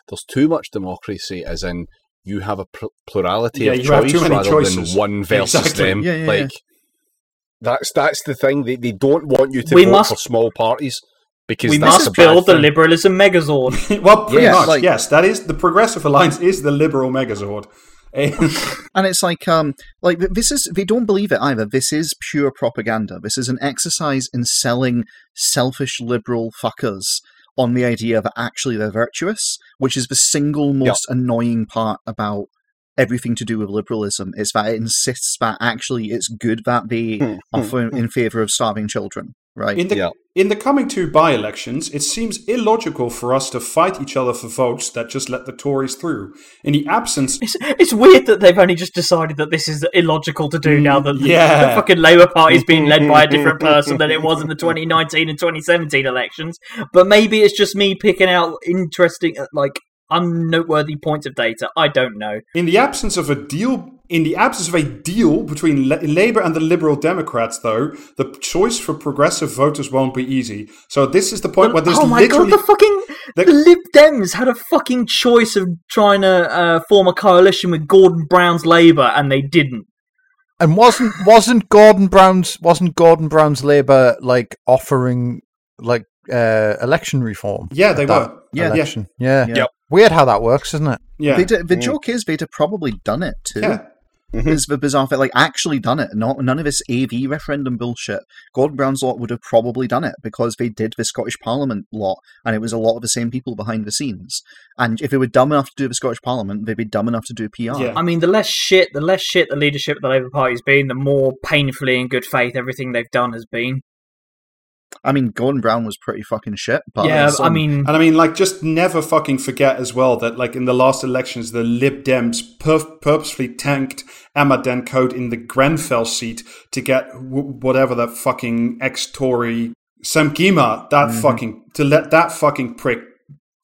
There's too much democracy, as in you have a pl- plurality Yeah, of you choice rather choices. than one versus Exactly. them. Yeah, yeah, like yeah. that's that's the thing. They they don't want you to We vote must- for small parties because we must build the liberalism megazord. well, pretty Yes, much, like- yes. That is the Progressive Alliance is the liberal megazord. And it's like um like this is they don't believe it either this is pure propaganda this is an exercise in selling selfish liberal fuckers on the idea that actually they're virtuous which is the single most annoying part about everything to do with liberalism is that it insists that actually it's good that they Hmm, are for, in favor of starving children right? In the Yeah. in the coming two by-elections, it seems illogical for us to fight each other for votes that just let the Tories through. In the absence, It's, it's weird that they've only just decided that this is illogical to do now that the, yeah. the fucking Labour Party's being led by a different person than it was in the 2019 and 2017 elections. But maybe it's just me picking out interesting, uh, like, unnoteworthy points of data. I don't know. in the absence of a deal, in the absence of a deal between La- Labour and the Liberal Democrats, though, the choice for progressive voters won't be easy. So this is the point where there's oh my literally god, the fucking the- the Lib Dems had a fucking choice of trying to uh, form a coalition with Gordon Brown's Labour, and they didn't. And wasn't wasn't Gordon Brown's wasn't Gordon Brown's Labour like offering like uh, election reform? yeah, they were. Yeah. yeah, election. Yeah. Yeah. Yep. Weird how that works, isn't it? yeah. They'd, the Mm. joke is they'd have probably done it too. yeah. It's the bizarre thing, like actually done it. Not none of this AV referendum bullshit. Gordon Brown's lot would have probably done it because they did the Scottish Parliament lot, and it was a lot of the same people behind the scenes. And if they were dumb enough to do the Scottish Parliament, they'd be dumb enough to do PR. Yeah. I mean, the less shit, the less shit the leadership of the Labour Party's been, the more painfully in good faith everything they've done has been. I mean, Gordon Brown was pretty fucking shit. But yeah, there's I mean, And I mean, like, just never fucking forget as well that, like, in the last elections, the Lib Dems pur- purposefully tanked Emma Dent Coad in the Grenfell seat to get w- whatever that fucking ex-Tory Sam Gyimah, that mm-hmm. fucking to let that fucking prick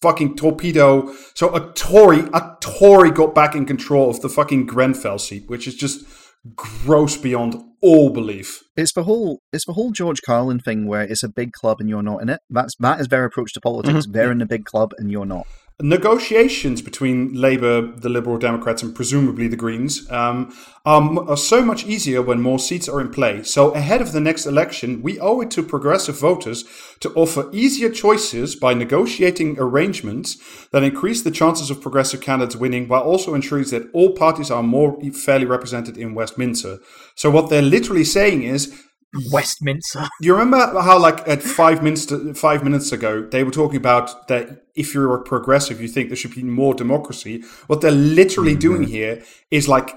fucking torpedo. So a Tory, a Tory got back in control of the fucking Grenfell seat, which is just gross beyond all belief. it's the whole it's the whole George Carlin thing where it's a big club and you're not in it. That's that is their approach to politics. Mm-hmm. They're in a big club and you're not. Negotiations between Labour, the Liberal Democrats, and presumably the Greens um, are, are so much easier when more seats are in play. So, ahead of the next election, we owe it to progressive voters to offer easier choices by negotiating arrangements that increase the chances of progressive candidates winning, while also ensuring that all parties are more fairly represented in Westminster. So, what they're literally saying is Westminster. you remember how, like, at five minutes five minutes ago, they were talking about that if you're a progressive, you think there should be more democracy. What they're literally doing here is like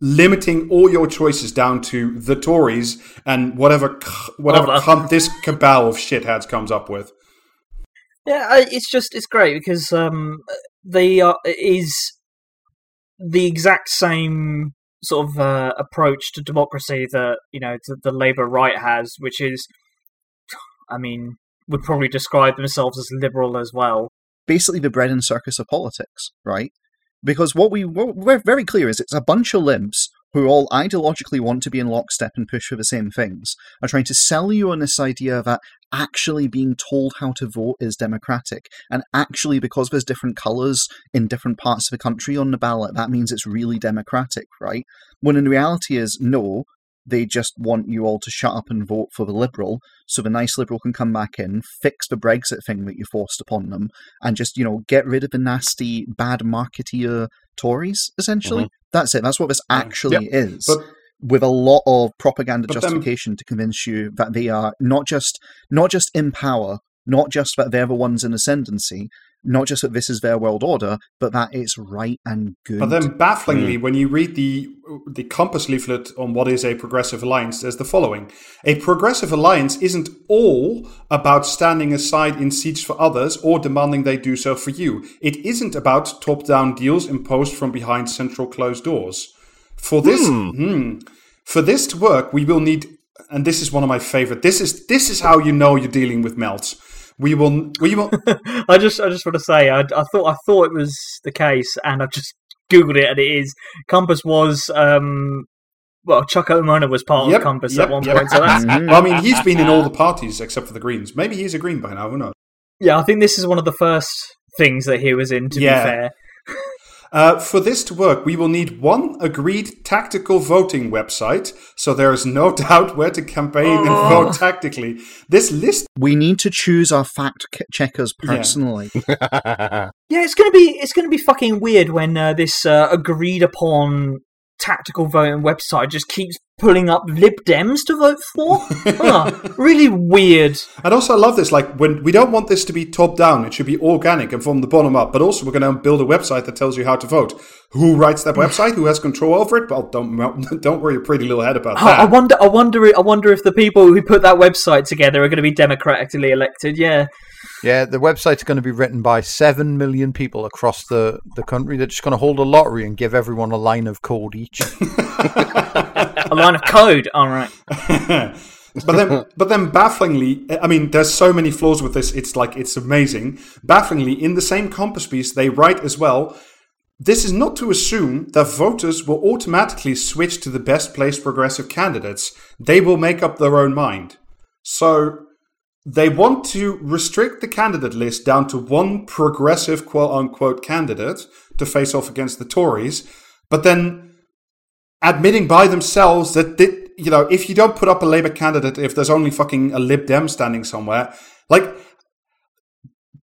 limiting all your choices down to the Tories and whatever whatever this cabal of shitheads comes up with. Yeah, it's just it's great because um, they are is the exact same sort of uh, approach to democracy that you know the, the Labour right has, which is, I mean, would probably describe themselves as liberal as well. basically the bread and circus of politics, right? Because what we we're very clear is it's a bunch of libs who all ideologically want to be in lockstep and push for the same things are trying to sell you on this idea that actually being told how to vote is democratic and actually because there's different colors in different parts of the country on the ballot that means it's really democratic right? When in reality is no they just want you all to shut up and vote for the liberal so the nice liberal can come back in fix the brexit thing that you forced upon them and just you know get rid of the nasty bad marketeer tories essentially. Uh-huh. That's it. That's what this uh, Yeah. actually is But with a lot of propaganda But then- justification to convince you that they are not just not just in power, not just that they're the ones in ascendancy, not just that this is their world order, but that it's right and good. But then, bafflingly, when you read the the compass leaflet on what is a progressive alliance, there's the following: a progressive alliance isn't all about standing aside in seats for others or demanding they do so for you. It isn't about top-down deals imposed from behind central closed doors. For this, hmm, for this to work, we will need, and this is one of my favorite. This is this is how you know you're dealing with melts. We will, we will. I just I just want to say I, I thought I thought it was the case, and I've just googled it, and it is. Compass was um, well, Chuka Umunna was part Yep, of Compass yep, at one yep. point, so that's. Well, I mean, he's been in all the parties except for the Greens. Maybe he's a Green by now. Who knows? yeah. I think this is one of the first things that he was in. To Yeah. be fair, Uh, for this to work, we will need one agreed tactical voting website, so there is no doubt where to campaign and Oh. vote tactically. This list, we need to choose our fact c- checkers Yeah. personally. yeah, it's gonna be it's gonna be fucking weird when uh, this uh, agreed upon tactical voting website just keeps pulling up Lib Dems to vote for. Huh, really weird. And also, I love this. Like, when we don't want this to be top down, it should be organic and from the bottom up. But also, we're going to build a website that tells you how to vote. Who writes that website? Who has control over it? Well, don't don't worry your pretty little head about Oh, I that. wonder. I wonder. I wonder if the people who put that website together are going to be democratically elected. Yeah. Yeah, the website's going to be written by seven million people across the, the country. They're just going to hold a lottery and give everyone a line of code each. a line of code. All right. but then, but then, bafflingly, I mean, there's so many flaws with this. It's like it's amazing. Bafflingly, in the same compass piece, they write as well. This is not to assume that voters will automatically switch to the best placed progressive candidates. They will make up their own mind. So they want to restrict the candidate list down to one progressive quote unquote candidate to face off against the Tories, but then admitting by themselves that you know if you don't put up a Labour candidate, if there's only fucking a Lib Dem standing somewhere, like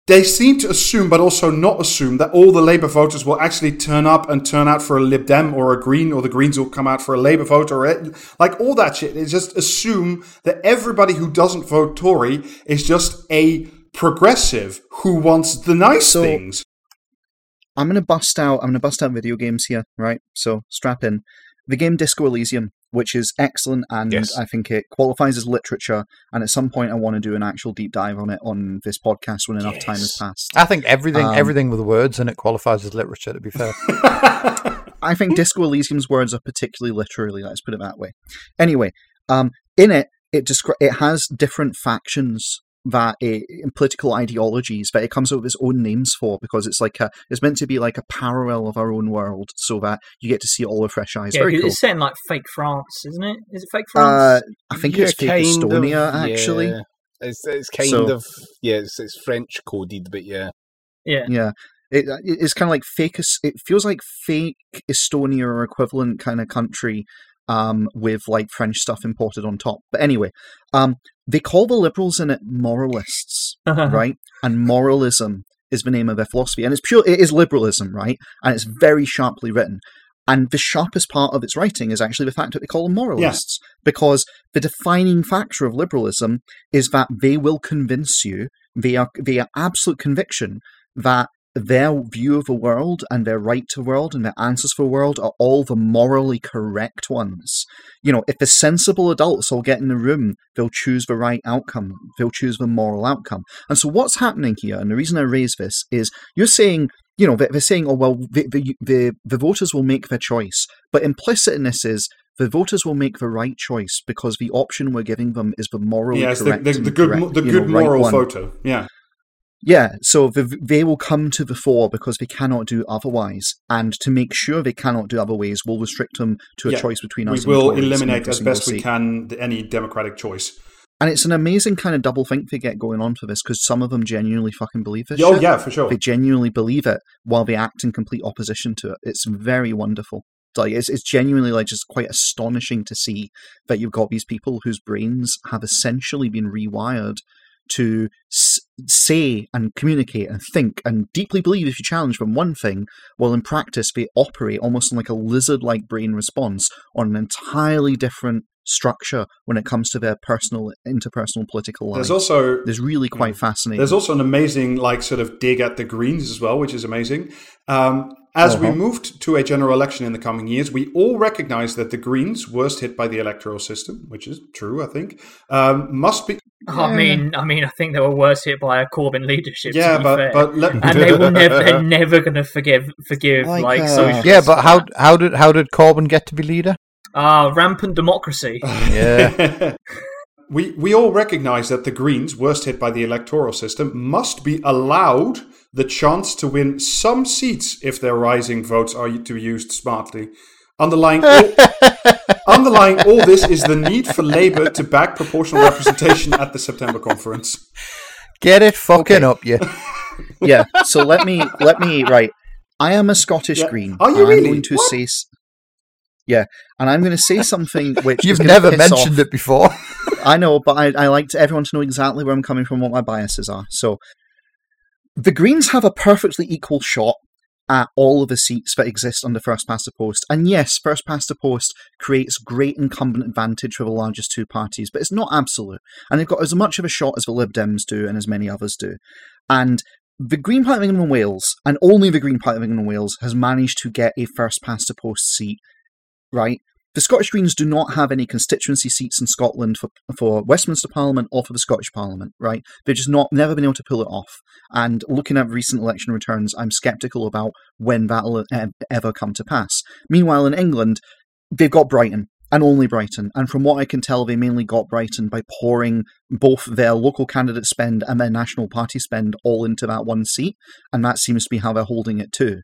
they seem to assume, but also not assume that all the Labour voters will actually turn up and turn out for a Lib Dem or a Green, or the Greens will come out for a Labour vote, or it, like all that shit. They just assume that everybody who doesn't vote Tory is just a progressive who wants the nice So- things. I'm gonna bust out. I'm gonna bust out video games here, right? So strap in. The game Disco Elysium, which is excellent, and Yes. I think it qualifies as literature. And at some point, I want to do an actual deep dive on it on this podcast when enough time has passed. I think everything Um, everything with words in it qualifies as literature. To be fair, I think Disco Elysium's words are particularly literary. Let's put it that way. Anyway, um, in it, it descri- it has different factions that it, political ideologies that it comes up with its own names for because it's like a it's meant to be like a parallel of our own world, so that you get to see it all with fresh eyes. Yeah, Very 'cause cool. it's set in like fake France, isn't it? Is it fake Uh, France? I think Yeah, it's fake kind of, Estonia, actually. yeah. It's, it's kind So- of yeah, it's, it's French coded, but yeah. yeah. Yeah. It, it's kind of like fake. It feels like fake Estonia or equivalent kind of country, um, with like French stuff imported on top. But anyway, um, they call the liberals in it moralists, right? And moralism is the name of their philosophy, and it's pure. It is liberalism, right? And it's very sharply written. And the sharpest part of its writing is actually the fact that they call them moralists, because the defining factor of liberalism is that they will convince you, they are they are absolute conviction that their view of the world and their right to world and their answers for the world are all the morally correct ones. You know, if the sensible adults all get in the room, they'll choose the right outcome. They'll choose the moral outcome. And so what's happening here, and the reason I raise this is you're saying, you know, they're saying, oh, well, the, the, the, the voters will make their choice. But implicit in this is the voters will make the right choice because the option we're giving them is the morally Yeah, the, correct. the, and the good, correct, the good know, moral one. photo. Yeah. Yeah, so the, they will come to the fore because they cannot do otherwise, and to make sure they cannot do other ways, we'll restrict them to a Yeah, choice between us. We will eliminate as best we can any democratic choice. And it's an amazing kind of double think they get going on for this because some of them genuinely fucking believe this. Oh shit. yeah, for sure. They genuinely believe it while they act in complete opposition to it. It's very wonderful. Like it's it's genuinely like just quite astonishing to see that you've got these people whose brains have essentially been rewired to say and communicate and think and deeply believe if you challenge them one thing, while in practice they operate almost like a lizard-like brain response on an entirely different structure when it comes to their personal interpersonal political lives. There's also There's really quite fascinating. There's also an amazing, like, sort of dig at the Greens as well, which is amazing. Um, as we Uh-huh. moved to a general election in the coming years, we all recognize that the Greens, worst hit by the electoral system, which is true, I think, um, must be. I mean, I mean, I think they were worse hit by a Corbyn leadership. Yeah, to be but fair. but let, and they will never, they're never going to forgive, forgive Like, like, uh, socialists. yeah, but how how did how did Corbyn get to be leader? Ah, rampant democracy. Yeah. we we all recognize that the Greens, worst hit by the electoral system, must be allowed the chance to win some seats if their rising votes are to be used smartly. Underlying all, underlying all this is the need for Labour to back proportional representation at the September conference. Get it fucking Okay. up, you. yeah. So let me let me right. I am a Scottish Yeah. Green. Are you I'm really? going to What? say. Yeah, and I'm going to say something which You've never mentioned off- it before. I know, but I, I like to, everyone to know exactly where I'm coming from, what my biases are. So, the Greens have a perfectly equal shot at all of the seats that exist under first past the post. And yes, first past the post creates great incumbent advantage for the largest two parties, but it's not absolute. And they've got as much of a shot as the Lib Dems do and as many others do. And the Green Party of England and Wales, and only the Green Party of England and Wales, has managed to get a first past the post seat, right? The Scottish Greens do not have any constituency seats in Scotland for, for Westminster Parliament or for the Scottish Parliament, right? They've just not never been able to pull it off. And looking at recent election returns, I'm sceptical about when that'll ever come to pass. Meanwhile, in England, they've got Brighton and only Brighton. And from what I can tell, they mainly got Brighton by pouring both their local candidate spend and their national party spend all into that one seat. And that seems to be how they're holding it too.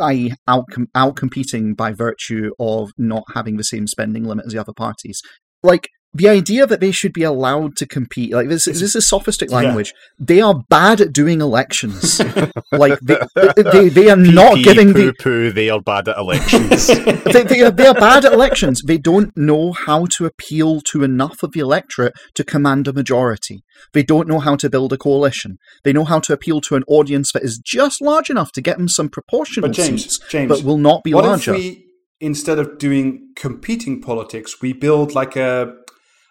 I out out competing by virtue of not having the same spending limit as the other parties. Like the idea that they should be allowed to compete, like this, this is sophistic Yeah. language. They are bad at doing elections. like they, they, they are not PP, giving poo the poo. They are bad at elections. they, they, are, they are bad at elections. They don't know how to appeal to enough of the electorate to command a majority. They don't know how to build a coalition. They know how to appeal to an audience that is just large enough to get them some proportional But James, seats, James, but will not be what larger. if we, instead of doing competing politics, we build like a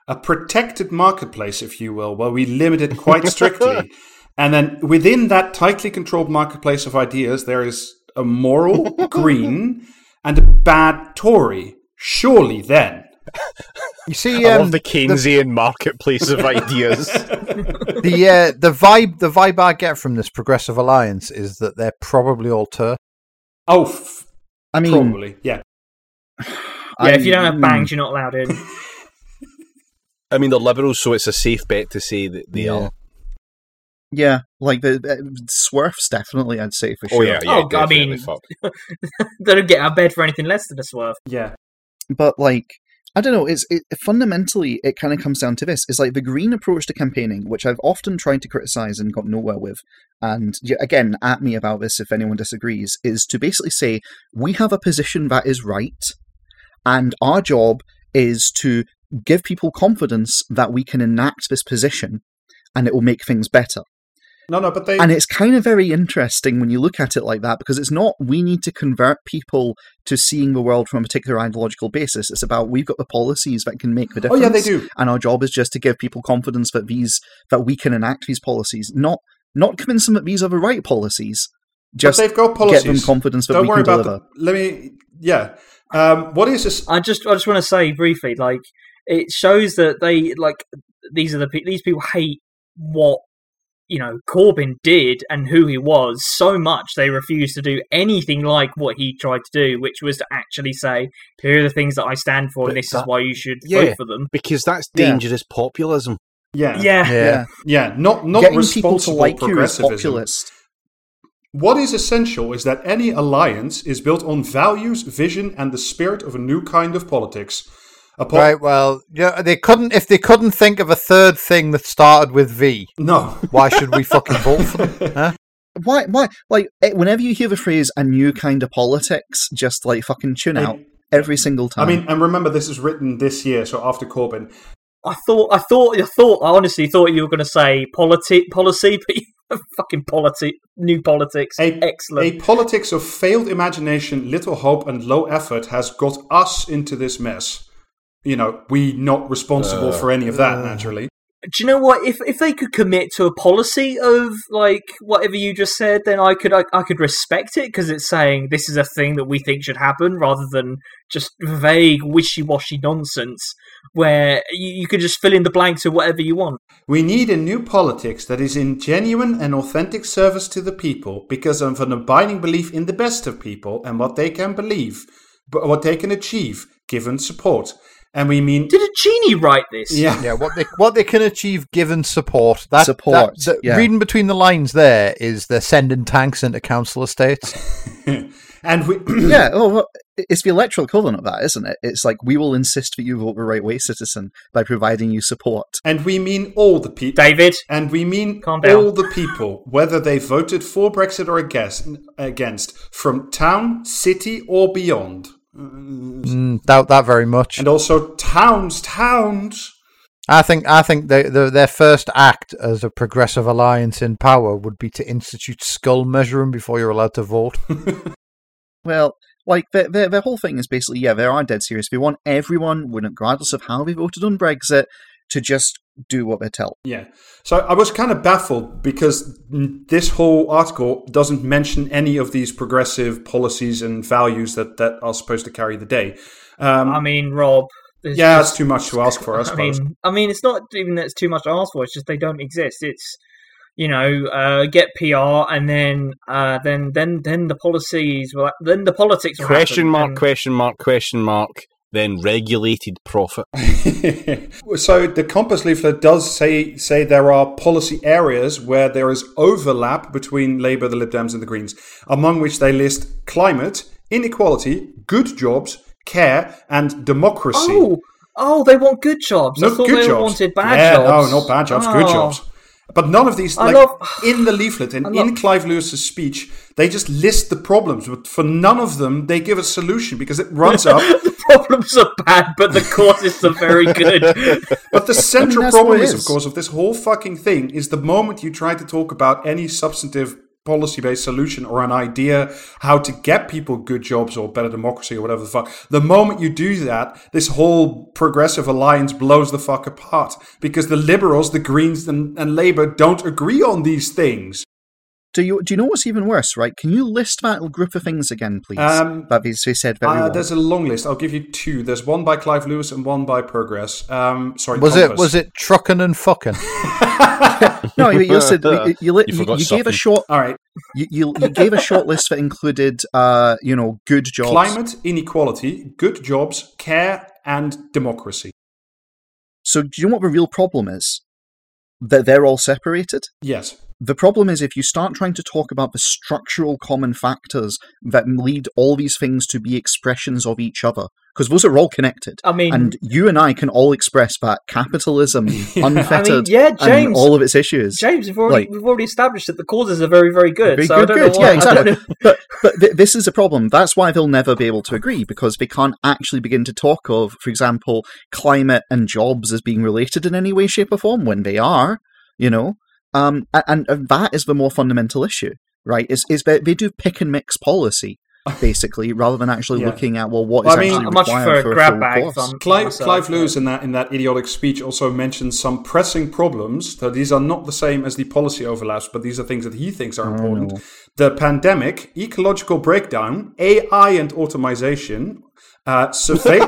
a protected marketplace, if you will, where we limit it quite strictly, and then within that tightly controlled marketplace of ideas, there is a moral green and a bad Tory. Surely, then You see, I um, love the Keynesian marketplace of ideas. the uh, the vibe the vibe I get from this progressive alliance is that they're probably all tur. oh, f- I mean, probably, yeah. Yeah, if you don't have I'm- bangs, you're not allowed in. I mean, they're liberals, so it's a safe bet to say that they Yeah. are. Yeah, like the, the Swerf's definitely, I'd say for sure. Oh sure. yeah, yeah. Oh, I mean- they don't get out of bed for anything less than a swerve. Yeah. but like I don't know. It's it, fundamentally it kind of comes down to this: is like the green approach to campaigning, which I've often tried to criticize and got nowhere with. And again, at me about this if anyone disagrees. Is to basically say we have a position that is right, and our job is to give people confidence that we can enact this position, and it will make things better. No, no, but they. And it's kind of very interesting when you look at it like that because it's not we need to convert people to seeing the world from a particular ideological basis. It's about we've got the policies that can make the difference. oh difference. yeah, they do. And our job is just to give people confidence that these that we can enact these policies, not not convince them that these are the right policies. Just but they've got get policies. them confidence that Don't we worry can about deliver. the. Let me. Yeah. Um, what is this? I just I just want to say briefly, like it shows that they like these are the pe- these people hate what you know Corbyn did and who he was so much they refuse to do anything like what he tried to do, which was to actually say, "Here are the things that I stand for, But and this that- is why you should Yeah. vote for them." Because that's Yeah. dangerous populism. Yeah. Yeah, Yeah, Yeah. Not not getting people to responsible like you is progressivism. populist. What is essential is that any alliance is built on values, vision, and the spirit of a new kind of politics. A Right. Well, yeah, they couldn't if they couldn't think of a third thing that started with V. No. Why should we fucking vote for them? Huh? Why? Why? Like whenever you hear the phrase "a new kind of politics," just like fucking tune out every single time. I mean, and remember, this is written this year, so after Corbyn. I thought I thought I thought I honestly thought you were going to say politi- policy, but fucking politi- new politics, A, excellent. a politics of failed imagination, little hope, and low effort has got us into this mess. You know, we not responsible uh, for any of that, uh. naturally. do you know what? If if they could commit to a policy of like whatever you just said, then I could I, I could respect it because it's saying this is a thing that we think should happen, rather than just vague, wishy washy nonsense where you, you could just fill in the blanks with whatever you want. We need a new politics that is in genuine and authentic service to the people because of an abiding belief in the best of people and what they can believe, but what they can achieve given support. And we mean, Did a genie write this? yeah, Yeah, what they what they can achieve given support. That, Support, that- that- yeah. Reading between the lines, there is they're sending tanks into council estates. and we, yeah, oh, well, it's the electoral equivalent of that, isn't it? It's like we will insist that you vote the right way, citizen, by providing you support. and we mean all the people. David. And we mean Calm down. all the people, whether they voted for Brexit or against, against from town, city, or beyond. Mm, doubt that very much. And also towns, towns. I think I think they, the, their first act as a progressive alliance in power would be to institute skull measuring before you're allowed to vote. Well, like their, their their whole thing is basically yeah, they are dead serious. They want everyone, regardless of how they voted on Brexit, to just do what they're told. Yeah. So I was kind of baffled because this whole article doesn't mention any of these progressive policies and values that, that are supposed to carry the day. Um, I mean, Rob. there's yeah, just- it's too much to ask for, I I mean, I mean, it's not even that it's too much to ask for. It's just they don't exist. It's you know, uh, get PR, and then uh, then then then the policies, will, then the politics. Will Question happen, mark, and- question mark, question mark, then regulated profit. so the compass leaflet does say say there are policy areas where there is overlap between Labour, the Lib Dems, and the Greens, among which they list climate, inequality, good jobs, care, and democracy. Oh, oh, they want good jobs. I thought good they jobs. wanted bad yeah, jobs. No, not bad jobs, good Oh. jobs. But none of these, I like love- in the leaflet and I in Clive Lewis's speech, they just list the problems. But for none of them, they give a solution because it runs up. the problems are bad, but the causes are very good. But the central that's problem is, it is, of course, of this whole fucking thing is the moment you try to talk about any substantive policy based solution or an idea how to get people good jobs or better democracy or whatever the fuck, the moment you do that, this whole progressive alliance blows the fuck apart because the liberals, the Greens, and, and Labour don't agree on these things. Do you do you know what's even worse? Right? Can you list that group of things again, please? Um, that they, they said very Uh, well. there's a long list. I'll give you two. There's one by Clive Lewis and one by Progress. Um, sorry, Was it was it trucking and fucking? No, you, you said you, you, li- You you, you gave a short All right. you, you, you gave a short list that included uh you know good jobs. Climate, inequality, good jobs, care, and democracy. So do you know what the real problem is? That they're all separated. Yes. The problem is if you start trying to talk about the structural common factors that lead all these things to be expressions of each other, because those are all connected. I mean, And you and I can all express that capitalism, unfettered, yeah, and James. all of its issues. James, we've already like- we've already established that the causes are very very good. Very so I good, don't good. know Yeah, I exactly. but but th- this is a problem. That's why they'll never be able to agree because they can't actually begin to talk of, for example, climate and jobs as being related in any way, shape, or form when they are. You know, um, and, and that is the more fundamental issue, right? Is is they, they do pick and mix policy basically rather than actually Yeah. looking at well what is Well, I mean, actually I much required prefer for a grab full bags course. on Clive, myself, Clive but- Lewis in that in that idiotic speech also mentioned some pressing problems. So these are not the same as the policy overlaps, but these are things that he thinks are important. no. The pandemic, ecological breakdown, AI and automation, uh, survey-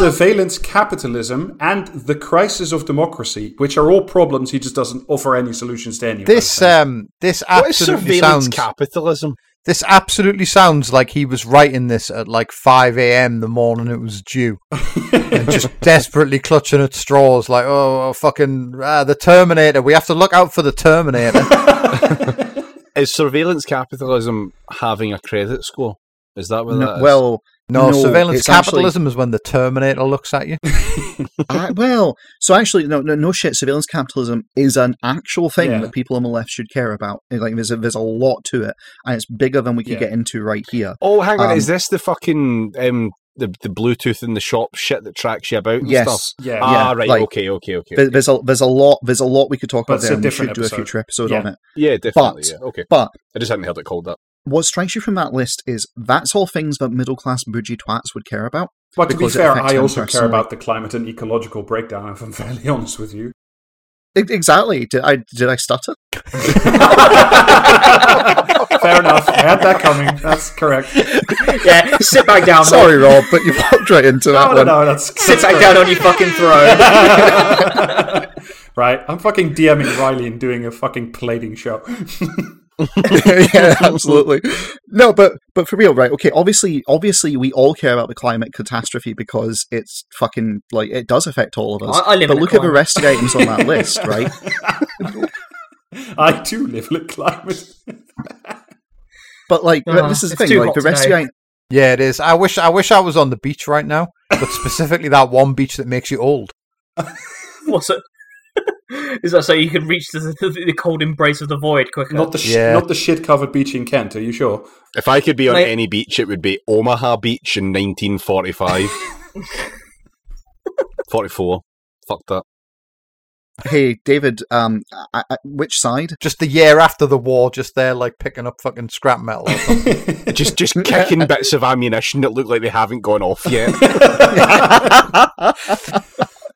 surveillance capitalism, and the crisis of democracy, which are all problems he just doesn't offer any solutions to any of This um this What is absolutely surveillance sounds capitalism? this absolutely sounds like he was writing this at like five a.m. the morning it was due, and just desperately clutching at straws, like oh fucking uh, the Terminator. We have to look out for the Terminator. Is surveillance capitalism having a credit score? Is that what that is? well, No, No, surveillance it's actually- capitalism is when the Terminator looks at you. Uh, well, so actually, no, no, no shit. Surveillance capitalism is an actual thing Yeah. that people on the left should care about. Like, there's a, there's a lot to it, and it's bigger than we could Yeah. get into right here. oh, hang on. um, is this the fucking um, the the Bluetooth in the shop shit that tracks you about and Yes. stuff? yeah, Ah, Yeah, right. like- okay, okay, okay. There- There's a there's a lot there's a lot we could talk But about there. and we different should do a future episode Yeah. on it. yeah, definitely. but- yeah. Okay. But I just hadn't heard it called that. What strikes you from that list is that's all things that middle class bougie twats would care about. But to be fair, I also care about the climate and ecological breakdown. If I'm fairly honest with you. Exactly. Did I did I stutter? Fair enough. I had that coming. That's correct. yeah, sit back down. Sorry, Rob, but you popped right into that No, no, one. no. That's Sit back down on your fucking throne. right. I'm fucking DMing Riley and doing a fucking plating show. yeah, absolutely. No, but but for real, right? Okay, obviously, obviously, we all care about the climate catastrophe because it's fucking like it does affect all of us. I- I live but in a look at the rest of the items on that list, right? I do live in a climate. But like, Uh, this is the thing. Like the rest of the it- Yeah, it is. I wish I wish I was on the beach right now, but specifically that one beach that makes you old. What's it? Is that so you can reach the, the, the cold embrace of the void quicker? Not the sh- Yeah. not the shit covered beach in Kent. Are you sure? If I could be on Like- any beach, it would be Omaha Beach in 1945. 44. Fuck that. Hey, David, um, I, I, which side? Just the year after the war, just there, like picking up fucking scrap metal. Or something. just just kicking bits of ammunition that look like they haven't gone off yet.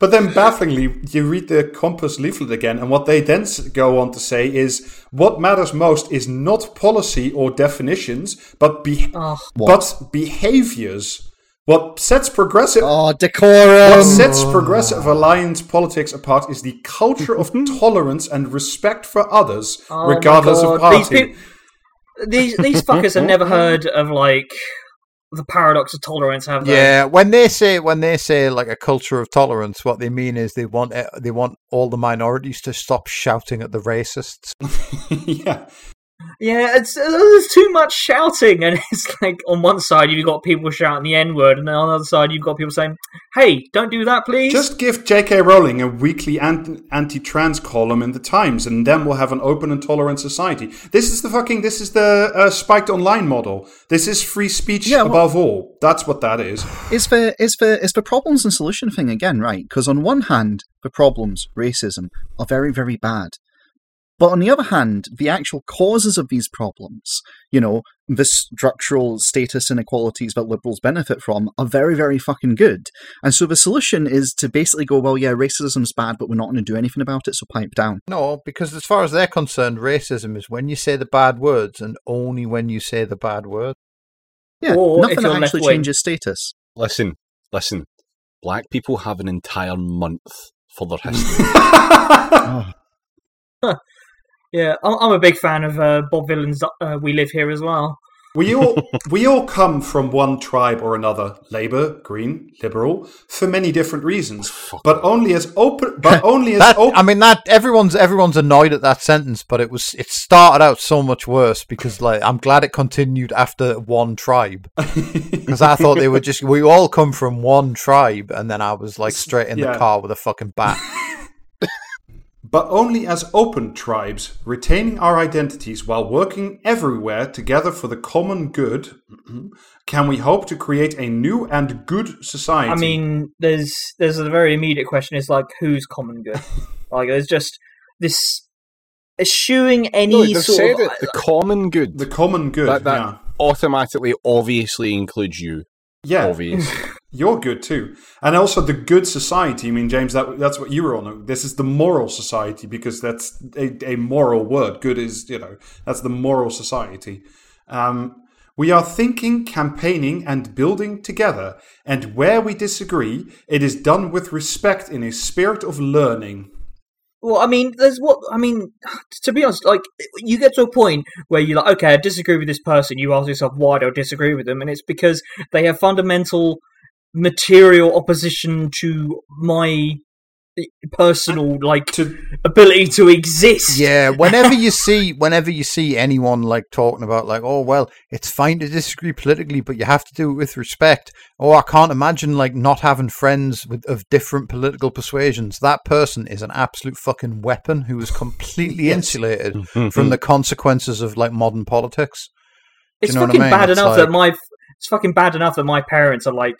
But then, bafflingly, you read the Compass leaflet again, and what they then go on to say is what matters most is not policy or definitions, but be- Oh, but behaviors. What sets progressive Oh, what decorum. sets progressive alliance politics apart is the culture of tolerance and respect for others, oh regardless of party. These, peop- these these fuckers have never heard of like the paradox of tolerance, have they? yeah, when they say when they say like a culture of tolerance, what they mean is they want eh, they want all the minorities to stop shouting at the racists. yeah. Yeah, it's uh, there's too much shouting, and it's like on one side you've got people shouting the N word, and then on the other side you've got people saying, "Hey, don't do that, please." Just give J.K. Rowling a weekly anti trans column in the Times, and then we'll have an open and tolerant society. This is the fucking. This is the uh, spiked online model. This is free speech Yeah, well- above all. That's what that is. It's the it's the it's the problems and solution thing again, right? Because on one hand, the problems, racism, are very very bad, but on the other hand, the actual causes of these problems, you know, the structural status inequalities that liberals benefit from, are very very fucking good. And so the solution is to basically go, well, yeah, racism's bad, but we're not going to do anything about it, so pipe down. No, because as far as they're concerned, racism is when you say the bad words and only when you say the bad word. Yeah, Or nothing that actually left-wing. changes status. listen, listen. Black people have an entire month for their history. yeah, I'm, I'm a big fan of uh, Bob Dylan's uh, "We Live Here" as well. We all we all come from one tribe or another, Labour, Green, Liberal, for many different reasons. But only as open. But only as That open. I mean, that everyone's everyone's annoyed at that sentence, but it was it started out so much worse because like I'm glad it continued after one tribe because I thought they were just we all come from one tribe, and then I was like straight in Yeah. the car with a fucking bat. But only as open tribes, retaining our identities while working everywhere together for the common good, can we hope to create a new and good society. I mean, there's there's a very immediate question: is like who's common good? like, there's just this eschewing any no, they've sort said of it. The common good. the common good. that that yeah, automatically, obviously includes you. Yeah. Obvious. You're good too, and also the good society. I mean, James, that that's what you were on. This is the moral society because that's a, a moral word. Good is you know that's the moral society. Um, we are thinking, campaigning, and building together, and where we disagree, it is done with respect in a spirit of learning. Well, I mean, there's what I mean. To be honest, like you get to a point where you're like, okay, I disagree with this person. You ask yourself, why do I disagree with them? And it's because they have fundamental material opposition to my personal like To ability to exist. Yeah, whenever you see whenever you see anyone like talking about like, oh well, it's fine to disagree politically, but you have to do it with respect. Oh, I can't imagine like not having friends with of different political persuasions. That person is an absolute fucking weapon who is completely Yes. insulated from the consequences of like modern politics. it's you know what I fucking mean? bad It's enough like- that my it's fucking bad enough that my parents are like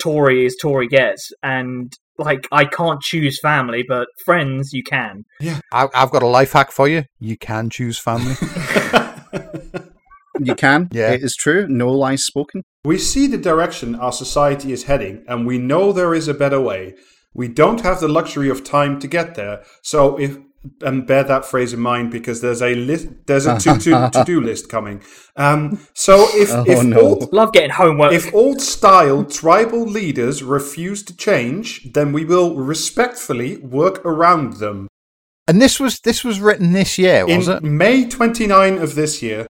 Tory is Tory gets, and like I can't choose family, but friends you can. Yeah. I, I've got a life hack for you. You can choose family. You can. Yeah. It is true. No lies spoken. We see the direction our society is heading, and we know there is a better way. We don't have the luxury of time to get there. So if and bear that phrase in mind because there's a list, there's a to to to do list coming. Um, so if Oh, if no. old Love getting homework. if old style tribal leaders refuse to change, then we will respectfully work around them. and this was this was written this year, was In it? May 29 of this year,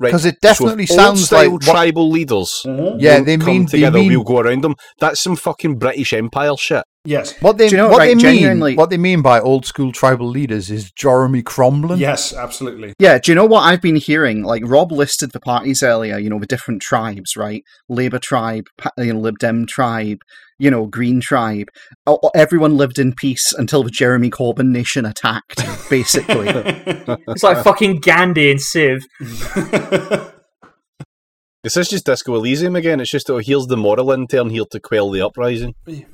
Right. 'Cause it so definitely sounds like what- tribal leaders. Mm-hmm. Yeah, they come mean they together. mean We'll go around them. That's some fucking British Empire shit. yes, What they you know what what, they mean what they mean by old school tribal leaders is Jeremy Cromlin. yes, absolutely. Yeah, do you know what I've been hearing? Like Rob listed the parties earlier, you know, the different tribes, right? Labour tribe, pa- you know, Lib Dem tribe, you know, Green tribe. O- o- Everyone lived in peace until the Jeremy Corbyn nation attacked, basically. it's like fucking Gandhi and Civ. Is this just Disco Elysium again? It's just, oh, here's the moral intern here to quell the uprising. Be-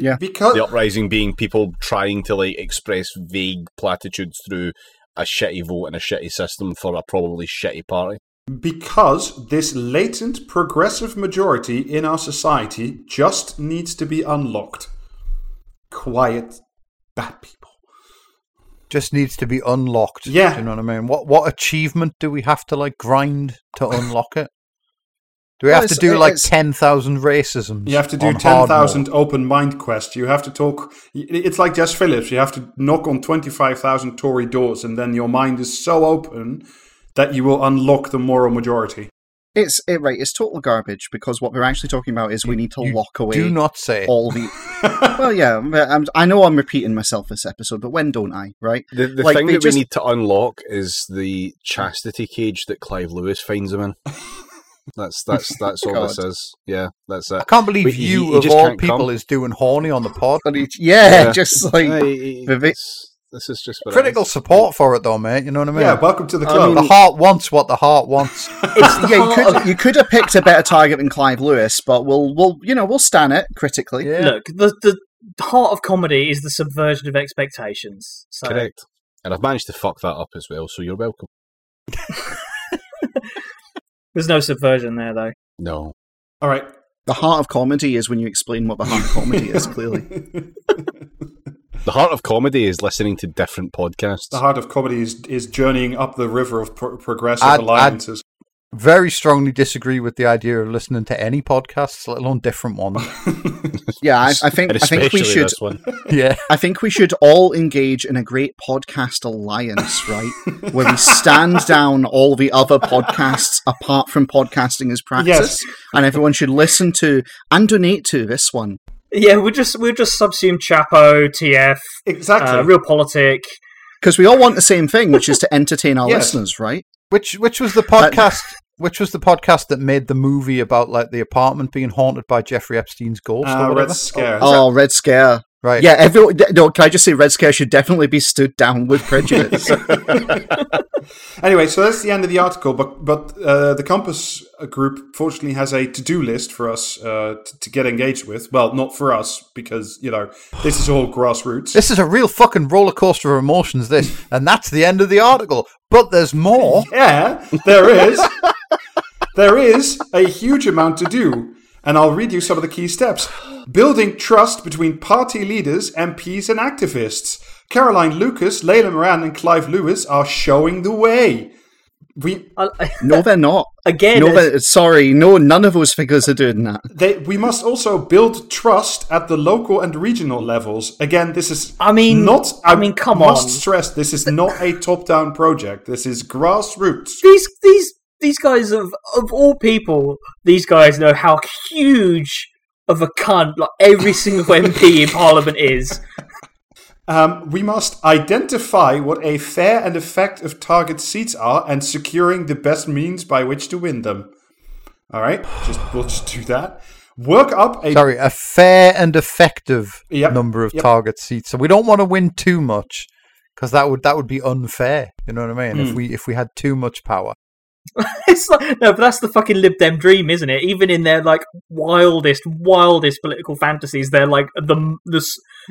Yeah. Because The uprising being people trying to like express vague platitudes through a shitty vote and a shitty system for a probably shitty party. Because this latent progressive majority in our society just needs to be unlocked. Quiet, bad people. Just needs to be unlocked. Yeah. Do you know what I mean? What what achievement do we have to like grind to unlock it? Do we Well, have to do like ten thousand racisms? You have to do 10,000 open mind quests. You have to talk. It's like Jess Phillips. You have to knock on 25,000 Tory doors, and then your mind is so open that you will unlock the moral majority. It's it, right. It's total garbage because what we're actually talking about is we need to You lock away Do not say. all the. well, yeah, I'm, I know I'm repeating myself this episode, but when don't I? Right? The, the Like, thing that just- we need to unlock is the chastity cage that Clive Lewis finds him in. That's that's that's all this God. is. Yeah, that's it. I can't believe But you he of all people come. is doing horny on the pod. But yeah, Yeah. just like Hey, hey, it's- this is just what Critical is. support for it though, mate. You know what I mean? Yeah, welcome to the I club. mean- the heart wants what the heart wants. It's the yeah, you could of- you could have picked a better target than Clive Lewis, but we'll we'll you know we'll stand it critically. Yeah. Look, the the heart of comedy is the subversion of expectations. So Correct. And I've managed to fuck that up as well, so you're welcome. there's no subversion there, though. No. All right. The heart of comedy is when you explain what the heart of comedy is. Clearly, The heart of comedy is listening to different podcasts. the heart of comedy is, is journeying up the river of pro- progressive I'd- I'd- alliances. Very strongly disagree with the idea of listening to any podcasts, let alone different ones. yeah, I, I think I think we should one. yeah. I think we should all engage in a great podcast alliance, right? Where we stand down all the other podcasts apart from podcasting as practice, Yes. and everyone should listen to and donate to this one. Yeah, we'll just we'll just subsume Chapo, TF, Exactly. uh, Real Politic. Because we all want the same thing, which is to entertain our Yes. listeners, right? Which which was the podcast which was the podcast that made the movie about like the apartment being haunted by Jeffrey Epstein's ghost Uh, or whatever? Red Scare. Oh, Red Scare. Right. Yeah, everyone. No, can I just say Red Scare should definitely be stood down with prejudice. Anyway, so that's the end of the article. But but uh, the Compass group fortunately has a to do list for us uh, t- to get engaged with. Well, not for us because you know this is all grassroots. This is a real fucking roller coaster of emotions, this. And that's the end of the article. But there's more. Yeah, there is. there is a huge amount to do. And I'll read you some of the key steps. Building trust between party leaders, MPs, and activists. Caroline Lucas, Layla Moran, and Clive Lewis are showing the way. We I, no, they're not. again, No, they're, sorry, no, none of those figures are doing that. they, we must also build trust at the local and regional levels. Again, this is I mean- not. I mean, come must on. stress this is not a top-down project. This is grassroots. these these these guys of of all people, these guys know how huge of a cunt like every single MP in Parliament is. Um, we must identify what a fair and effective target seats are and securing the best means by which to win them. All right, just we'll just do that. Work up a Sorry, a fair and effective Yep, number of yep. target seats. So we don't want to win too much because that would that would be unfair. You know what I mean? If Mm. we if we had too much power. it's like no, but that's the fucking Lib Dem dream, isn't it? Even in their like wildest, wildest political fantasies, they're like the the,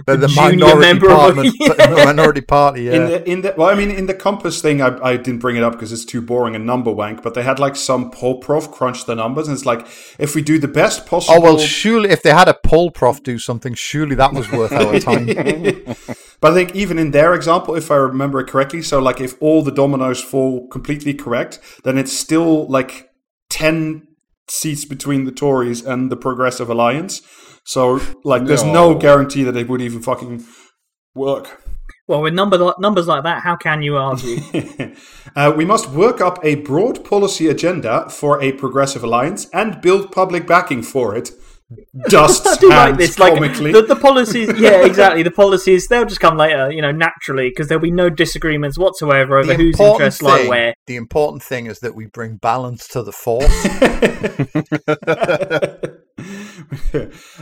The, the junior minority member of parliament, yeah. the minority party. in Yeah. the in the well, I mean, in the compass thing, I, I didn't bring it up because it's too boring and number wank. But they had like some poll prof crunch the numbers, and it's like if we do the best possible. Oh well, surely if they had a poll prof do something, surely that was worth our time. But I think even in their example, if I remember it correctly, so like if all the dominoes fall completely correct, then it's still like 10 seats between the Tories and the Progressive Alliance. So like there's no, No. guarantee that it would even fucking work. Well, with number numbers like that, how can you argue? uh, we must work up a broad policy agenda for a progressive alliance and build public backing for it. Dust I do like hands this. Like the, the policies, yeah, exactly. The policies they'll just come later, you know, naturally, because there'll be no disagreements whatsoever over The whose important interests lie where. The important thing is that we bring balance to the force.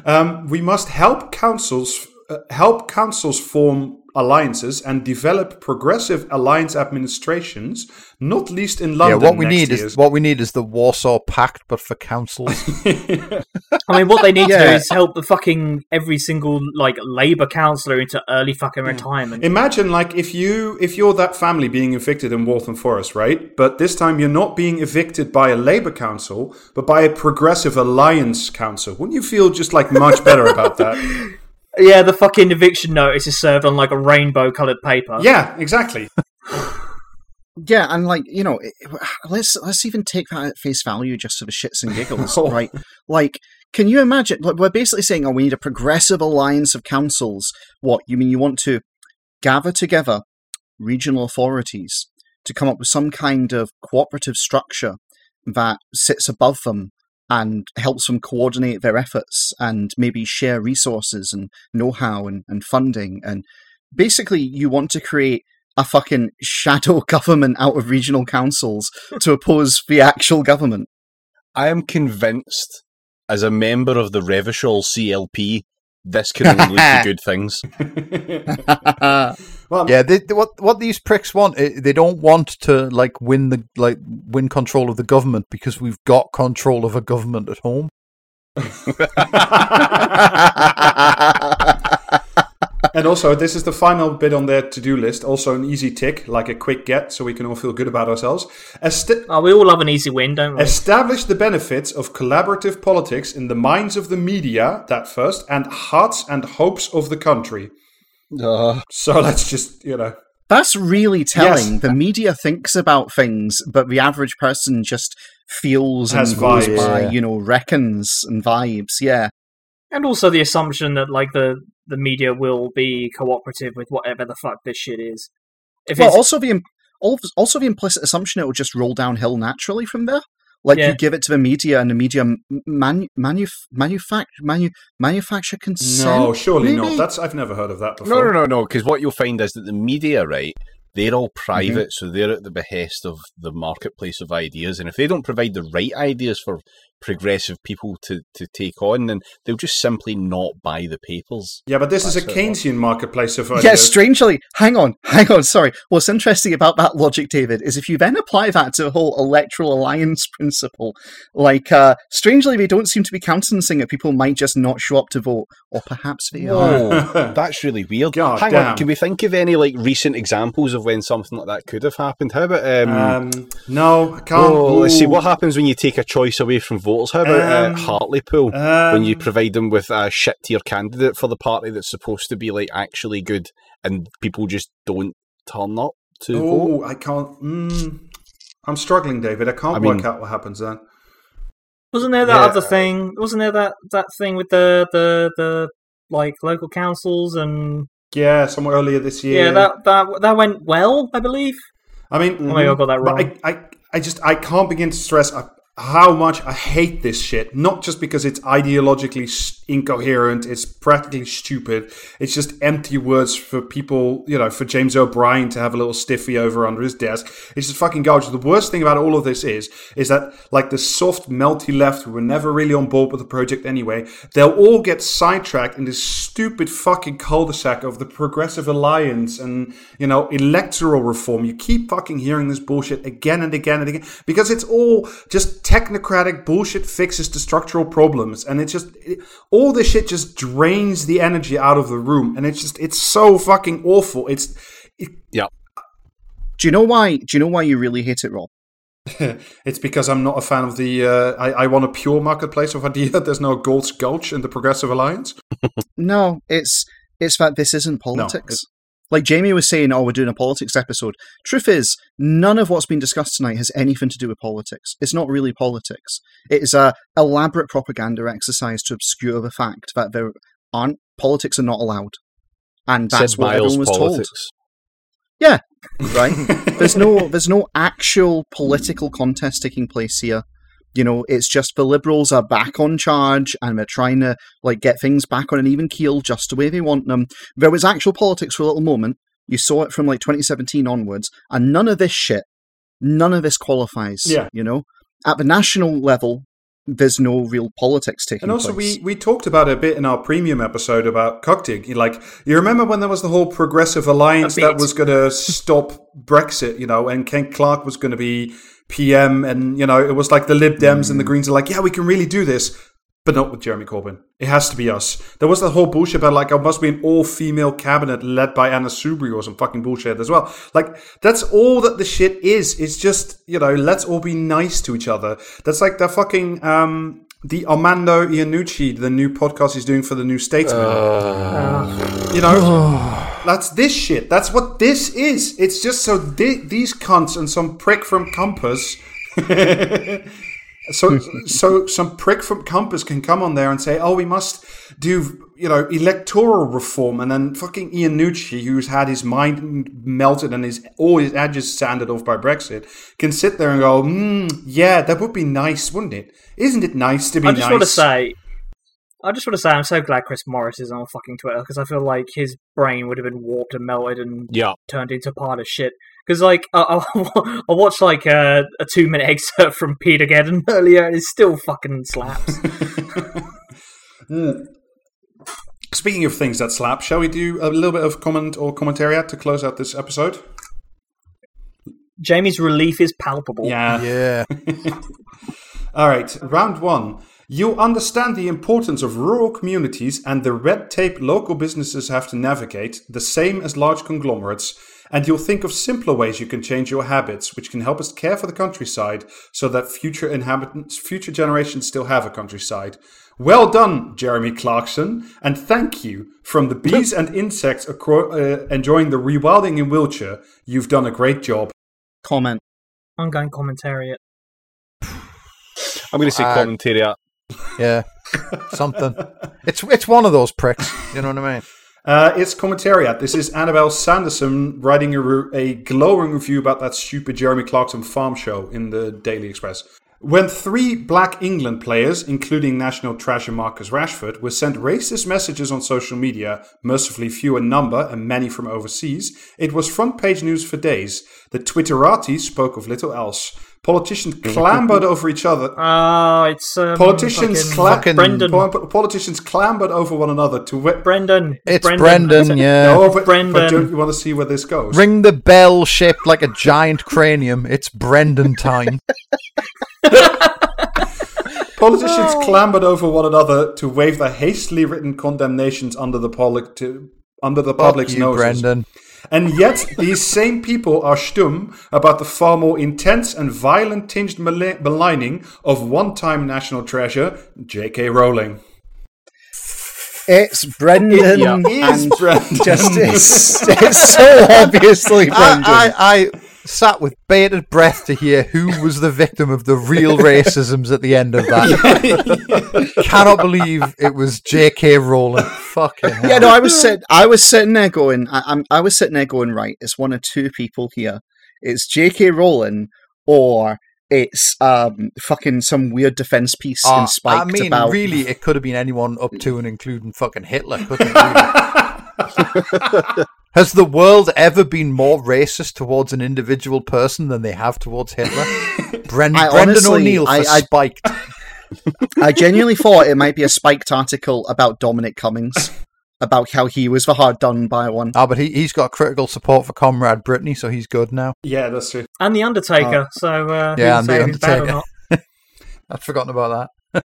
um, we must help councils uh, help councils form alliances and develop progressive alliance administrations, not least in London. yeah, what we next need year. is what we need is the Warsaw Pact, but for councils. I mean, what they need to do is help the fucking every single like Labour councillor into early fucking hmm. retirement. Imagine like if you if you're that family being evicted in Waltham Forest, right? But this time you're not being evicted by a Labour council, but by a progressive alliance council. Wouldn't you feel just like much better about that? Yeah, the fucking eviction notice is served on like a rainbow coloured paper. Yeah, exactly. Yeah, and like you know, let's let's even take that at face value just for the shits and giggles, Oh. right? Like, can you imagine? Like, we're basically saying, oh, we need a progressive alliance of councils. What you mean? You want to gather together regional authorities to come up with some kind of cooperative structure that sits above them and helps them coordinate their efforts and maybe share resources and know-how and, and funding and basically you want to create a fucking shadow government out of regional councils to oppose the actual government. I am convinced, as a member of the Revachol CLP, this can only lead to good things. Well, yeah, they, they- what what these pricks want, eh, they don't want to like win the like win control of the government because we've got control of a government at home. and also this is the final bit on their to-do list. Also an easy tick, like a quick get, so we can all feel good about ourselves. Est- Oh, we all love an easy win, don't we? Establish the benefits of collaborative politics in the minds of the media, that first, and hearts and hopes of the country. Uh, So let's just, you know. That's really telling. Yes. The media thinks about things, but the average person just feels Has and goes vibes. by, Yeah. you know, reckons and vibes. Yeah. and also the assumption that like the the media will be cooperative with whatever the fuck this shit is. If Well, also the im- also the implicit assumption it will just roll downhill naturally from there. Like Yeah. you give it to the media, and the media m- manu- manuf- manufact- manu- manufacture consent. No, surely not. That's I've never heard of that no, before. no, no, no. No. Because what you'll find is that the media, right, they're all Mm-hmm. private, so they're at the behest of the marketplace of ideas. And if they don't provide the right ideas for progressive people to, to take on, and they'll just simply not buy the papers. Yeah, but this is a Keynesian marketplace of ideas. Yeah, strangely, hang on, hang on, sorry. What's interesting about that logic, David, is if you then apply that to the whole electoral alliance principle, like, uh, strangely, they don't seem to be countenancing it. People might just not show up to vote, or perhaps they are. That's really weird. God Hang damn. on, can we think of any like recent examples of when something like that could have happened? How about um, Um, no, I can't. oh, let's see what happens when you take a choice away from voters. How about Um, uh, Hartlepool? when you Um, provide them with a shit tier candidate for the party that's supposed to be like actually good, and people just don't turn up to vote. Oh, I can't. Mm, I'm struggling, David. I can't I work mean- out what happens then. wasn't there that Yeah. other thing? Wasn't there that that thing with the the the like local councils and Yeah, somewhere earlier this year. yeah, that that that went well, I believe. I mean, Oh, maybe I got that but wrong. I, I, I just I can't begin to stress uh, how much I hate this shit. Not just because it's ideologically incoherent, it's practically stupid. It's just empty words for people, you know, for James O'Brien to have a little stiffy over under his desk. It's just fucking garbage. The worst thing about all of this is, is that like the soft, melty left who were never really on board with the project anyway, they'll all get sidetracked in this stupid fucking cul-de-sac of the Progressive Alliance and you know electoral reform. You keep fucking hearing this bullshit again and again and again because it's all just technocratic bullshit fixes to structural problems, and it's just it, all this shit just drains the energy out of the room, and it's just it's so fucking awful. It's Yeah, Do you know why? Do you know why you really hate it, Rob? it's because I'm not a fan of the. Uh, I, I want a pure marketplace of idea. There's no Galt's Gulch in the Progressive Alliance. No, it's it's that this isn't politics. Like Jamie was saying, oh, we're doing a politics episode. Truth is, none of what's been discussed tonight has anything to do with politics. It's not really politics. It is a elaborate propaganda exercise to obscure the fact that there aren't politics are not allowed, and that's Sid what Meier's everyone was politics. told. Yeah, right? there's no there's no actual political contest taking place here. You know, it's just the liberals are back on charge and they're trying to like get things back on an even keel just the way they want them. There was actual politics for a little moment. You saw it from like 2017 onwards, and none of this shit, none of this qualifies. Yeah. You know, at the national level, there's no real politics taking And also, place. we, we talked about it a bit in our premium episode about. You Like, you remember when there was the whole progressive alliance that was going to stop Brexit, you know, and Ken Clarke was going to be PM, and, you know, it was like the Lib Dems and the Greens are like, yeah, we can really do this, but not with Jeremy Corbyn. It has to be us. There was that whole bullshit about, like, it must be an all female cabinet led by Anna Soubry or some fucking bullshit as well. Like, that's all that the shit is. It's just, you know, let's all be nice to each other. That's like the fucking, um, the Armando Iannucci, the new podcast he's doing for the New Statesman. Ah. you know, that's this shit. That's what this is. It's just so these cunts and some prick from Compass. so, so some prick from Compass can come on there and say, "Oh, we must do, you know, electoral reform," and then fucking Iannucci, who's had his mind melted and his all his edges sanded off by Brexit, can sit there and go, mm, "Yeah, that would be nice, wouldn't it? Isn't it nice to be I just nice?" want to say, I just want to say, I'm so glad Chris Morris is on fucking Twitter because I feel like his brain would have been warped and melted and Yeah. turned into part of shit. Because like I, I, I watched like a, a two minute excerpt from Paedogeddon earlier, and it still fucking slaps. Mm. Speaking of things that slap, shall we do a little bit of comment or commentariat to close out this episode? Jamie's relief is palpable. Yeah. Yeah. All right, round one. You'll understand the importance of rural communities and the red tape local businesses have to navigate, the same as large conglomerates, and you'll think of simpler ways you can change your habits, which can help us care for the countryside so that future inhabitants, future generations still have a countryside. Well done, Jeremy Clarkson, and thank you from the bees and insects acro- uh, enjoying the rewilding in Wiltshire. You've done a great job. Comment. Ongoing commentariat. I'm going to say Uh, commentariat. Yeah. Something. It's it's one of those pricks. You know what I mean? Uh, it's commentariat. This is Annabelle Sanderson writing a, re- a glowing review about that stupid Jeremy Clarkson farm show in the Daily Express. When three black England players, including national treasure Marcus Rashford, were sent racist messages on social media, mercifully few in number and many from overseas, it was front page news for days. The Twitterati spoke of little else. Politicians clambered over each other. Oh, it's um, Politicians, fucking cla- fucking- Brendan. po- politicians clambered over one another to wit. Brendan. It's Brendan. Brendan, yeah. No, but, but Brendan. don't you want to see where this goes? Ring the bell shaped like a giant cranium. It's Brendan time. Politicians clambered over one another to wave their hastily written condemnations under the public to under the public's Fuck you, noses. Brendan. And yet, these same people are stum about the far more intense and violent tinged maligning of one-time national treasure, J.K. Rowling. It's Brendan Yeah. Is and Brendan. just it's, it's so obviously Brendan. I, I, I sat with bated breath to hear who was the victim of the real racisms at the end of that. Cannot believe it was J.K. Rowling. Fucking hell. yeah, no, I was sit, I was sitting there going, I, I'm, I was sitting there going, right, it's one of two people here. It's J.K. Rowling or it's um fucking some weird defense piece Uh, in Spiked I mean, about. really, it could have been anyone up to and including fucking Hitler, couldn't it? Really? Has the world ever been more racist towards an individual person than they have towards Hitler? Bren- I Brendan honestly- O'Neill for I- I- spiked. I genuinely thought it might be a Spiked article about Dominic Cummings, about how he was the hard done by one. Ah, but he, he's got critical support for Comrade Britney, so he's good now. Yeah, that's true. And the Undertaker. so uh, Yeah, who's and The saying who's bad or Undertaker. I'd forgotten about that.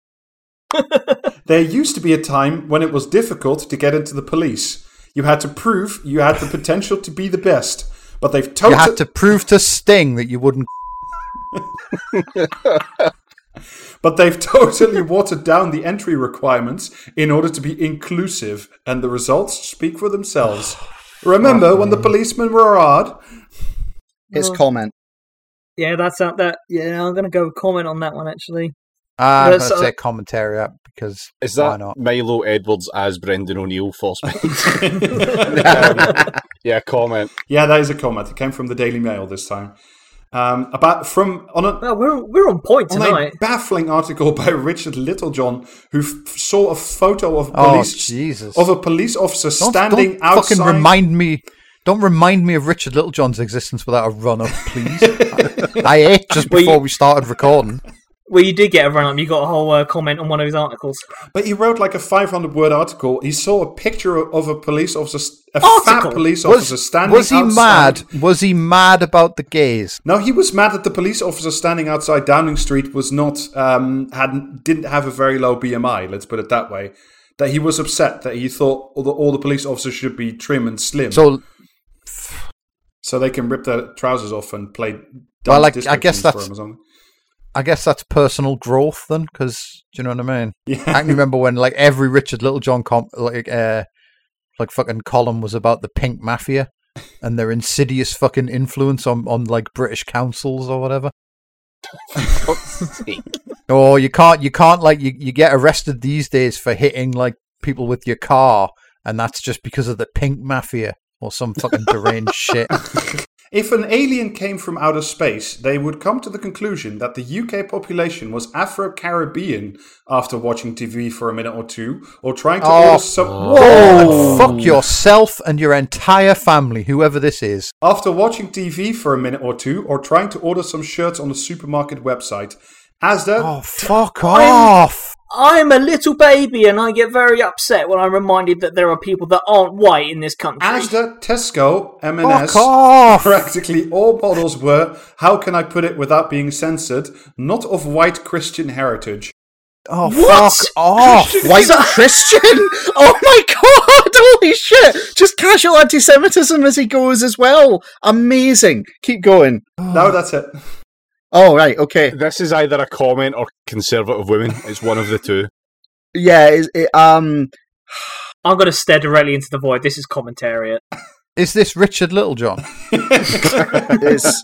There used to be a time when it was difficult to get into the police. You had to prove you had the potential to be the best, but they've You totally had to prove to Sting that you wouldn't. but they've totally watered down the entry requirements in order to be inclusive, and the results speak for themselves. Remember when the policemen were hard? His comment. Yeah, that's out that. Yeah, I'm gonna go comment on that one actually. I'm That's, going to say commentary up because Is why that not? Milo Edwards as Brendan O'Neill for Um, yeah, comment. Yeah, that is a comment. It came from the Daily Mail this time. Um, about from on a Well, we're we're on point on tonight. a baffling article by Richard Littlejohn, who f- saw a photo of Oh, police Jesus. of a police officer Don't, standing don't outside. fucking remind me. Don't remind me of Richard Littlejohn's existence without a run up, please. I, I ate just Well, you- before we started recording. Well, you did get a run up. You got a whole uh, comment on one of his articles. But he wrote like a 500 word article. He saw a picture of a police officer, a Article? fat police officer Was, standing was he outside. mad? Was he mad about the gays? No, he was mad that the police officer standing outside Downing Street was not um had didn't have a very low BMI. Let's put it that way. That he was upset that he thought all the, all the police officers should be trim and slim, so, So they can rip their trousers off and play. Well, dance like, I guess tunes for that's- him or something. I guess that's personal growth then, because do you know what I mean? Yeah. I can remember when like every Richard Littlejohn com- like uh like fucking column was about the pink mafia and their insidious fucking influence on on like British councils or whatever. Oh, you can't you can't like you, you get arrested these days for hitting like people with your car and that's just because of the pink mafia or some fucking deranged shit. If an alien came from outer space, they would come to the conclusion that the UK population was Afro Caribbean after watching TV for a minute or two, or trying to Oh. order some. Whoa! Fuck yourself and your entire family, whoever this is. After watching TV for a minute or two, or trying to order some shirts on the supermarket website. Asda, Oh, fuck off! I'm a little baby, and I get very upset when I'm reminded that there are people that aren't white in this country. Asda, Tesco, M&S, Fuck off! practically all models were, how can I put it without being censored, not of white Christian heritage. Oh, What? fuck off! White Christian? Oh my god! Holy shit! Just casual anti-Semitism as he goes as well. Amazing. Keep going. No, that's it. Oh right, okay. This is either a comment or conservative women. It's one of the two. Yeah. It, it, um. I'm going to stare directly into the void. This is commentariat. Is this Richard Littlejohn? Is,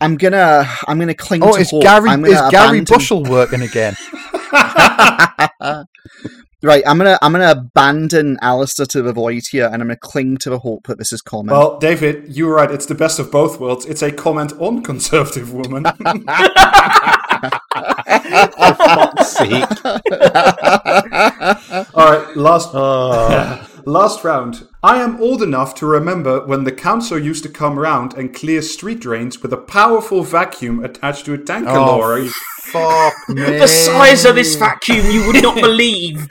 I'm gonna. I'm gonna cling Oh, to is hope. Gary is gonna Gary abandon- Bushell working again? right. I'm gonna. I'm gonna abandon Alistair to the void here, and I'm gonna cling to the hope that this is common. Well, David, you were right. It's the best of both worlds. It's a comment on conservative women. Sake. All right, last Oh. last round. I am old enough to remember when the council used to come round and clear street drains with a powerful vacuum attached to a tanker Oh, lorry. Fuck me. The size of this vacuum, you would not believe.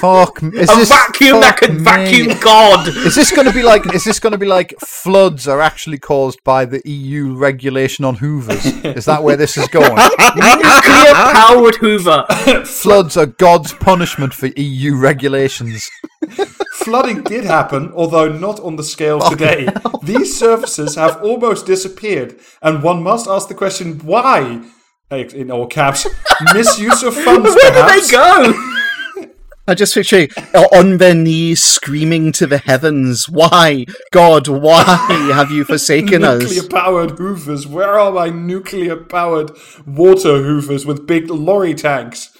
Fuck me. Is A this- vacuum that fuck could me. vacuum God. Is this going to be like? Is this going to be like floods are actually caused by the EU regulation on Hoovers? Is that where this is going? Nuclear powered Hoover. floods are God's punishment for EU regulations. Flooding did happen, although not on the scale oh, today. These services have almost disappeared, and one must ask the question why? In all caps, misuse of funds. Where did they go? I just picture you, on their knees screaming to the heavens, Why, God, why have you forsaken us? Nuclear powered hoovers. Where are my nuclear powered water hoovers with big lorry tanks?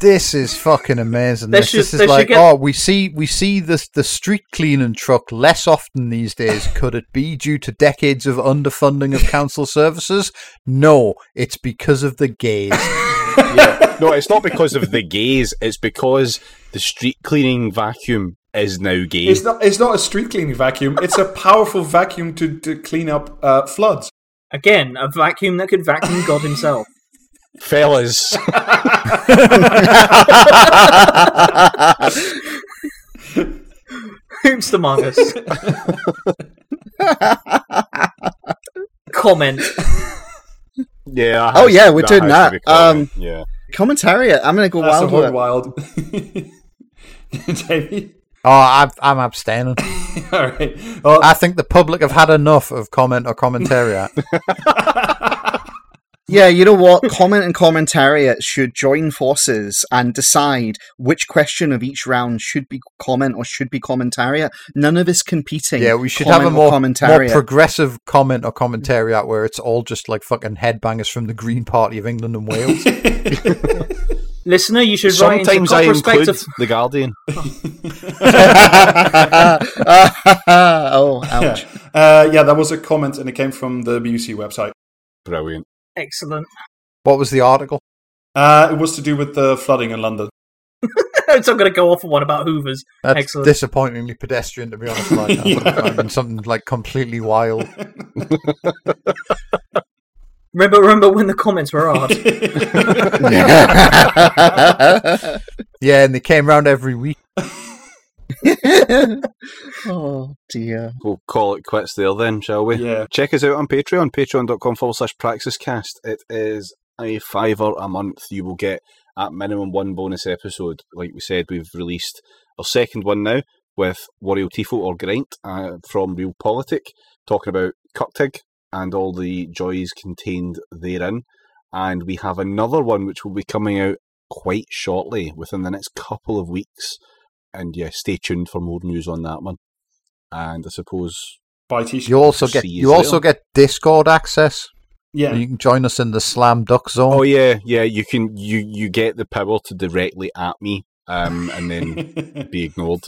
This is fucking amazing. This, should- this is like, get- oh, we see we see this the street cleaning truck less often these days. Could it be due to decades of underfunding of council services? No, it's because of the gays. Yeah. No, it's not because of the gays. It's because the street cleaning vacuum is now gay. It's not. It's not a street cleaning vacuum. It's a powerful vacuum to, to clean up uh, floods. Again, a vacuum that could vacuum God himself. Fellas, Who's the Mongus. Comment. yeah. Oh, yeah, we're doing has that. to comment, Um, yeah. Commentariat, I'm going to go That's wild with hog wild. Jamie. Oh, I'm, I'm abstaining. All right. Well, I think the public have had enough of comment or commentary. Yeah, you know what? Comment and Commentariat should join forces and decide which question of each round should be comment or should be Commentariat. None of us competing. Yeah, we should have a more, more progressive comment or commentary out where it's all just like fucking headbangers from the Green Party of England and Wales. Listener, you should write into Sometimes I include respect the Guardian. oh, ouch. uh, yeah, that was a comment, and it came from the BBC website. Brilliant. Excellent. what was the article? Uh, it was to do with the flooding in London. it's not going to go off on one about Hoovers. That's Excellent. disappointingly pedestrian, to be honest. Like, I mean, something like completely wild. Remember, remember when the comments were hard? Yeah, and they came round every week. oh dear. We'll call it quits there then, shall we? yeah. Check us out on Patreon, patreon.com forward slash praxiscast. It is a fiver a month. You will get at minimum one bonus episode. Like we said, we've released our second one now with Wario Tifo or Grant uh, from Real Politic, talking about Cuptig and all the joys contained therein. And we have another one which will be coming out quite shortly, within the next couple of weeks. And yeah, stay tuned for more news on that one. And I suppose Buy t-shirts. You also get you you also get Discord access. yeah. You can join us in the Slam Duck Zone. Oh yeah, yeah. You can you you get the power to directly at me, um, and then be ignored.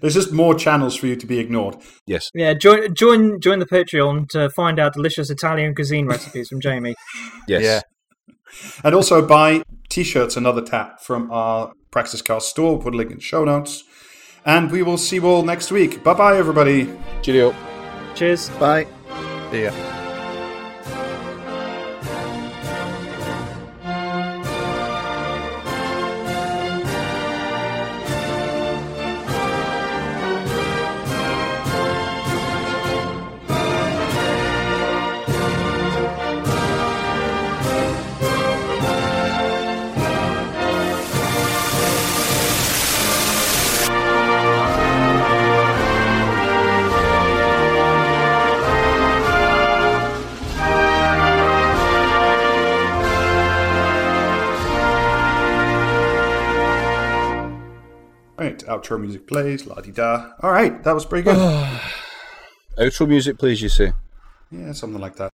There's just more channels for you to be ignored. Yes, yeah, join join join the Patreon to find out delicious Italian cuisine recipes from Jamie. yes. Yeah. And also buy t-shirts and other tap from our Praxis Cast store. We'll put a link in the show notes. And we will see you all next week. Bye-bye, everybody. Cheerio. Cheers. Bye. See ya. Outro music plays, la-di-da. All right, that was pretty good. Outro music, please. You say. yeah, something like that.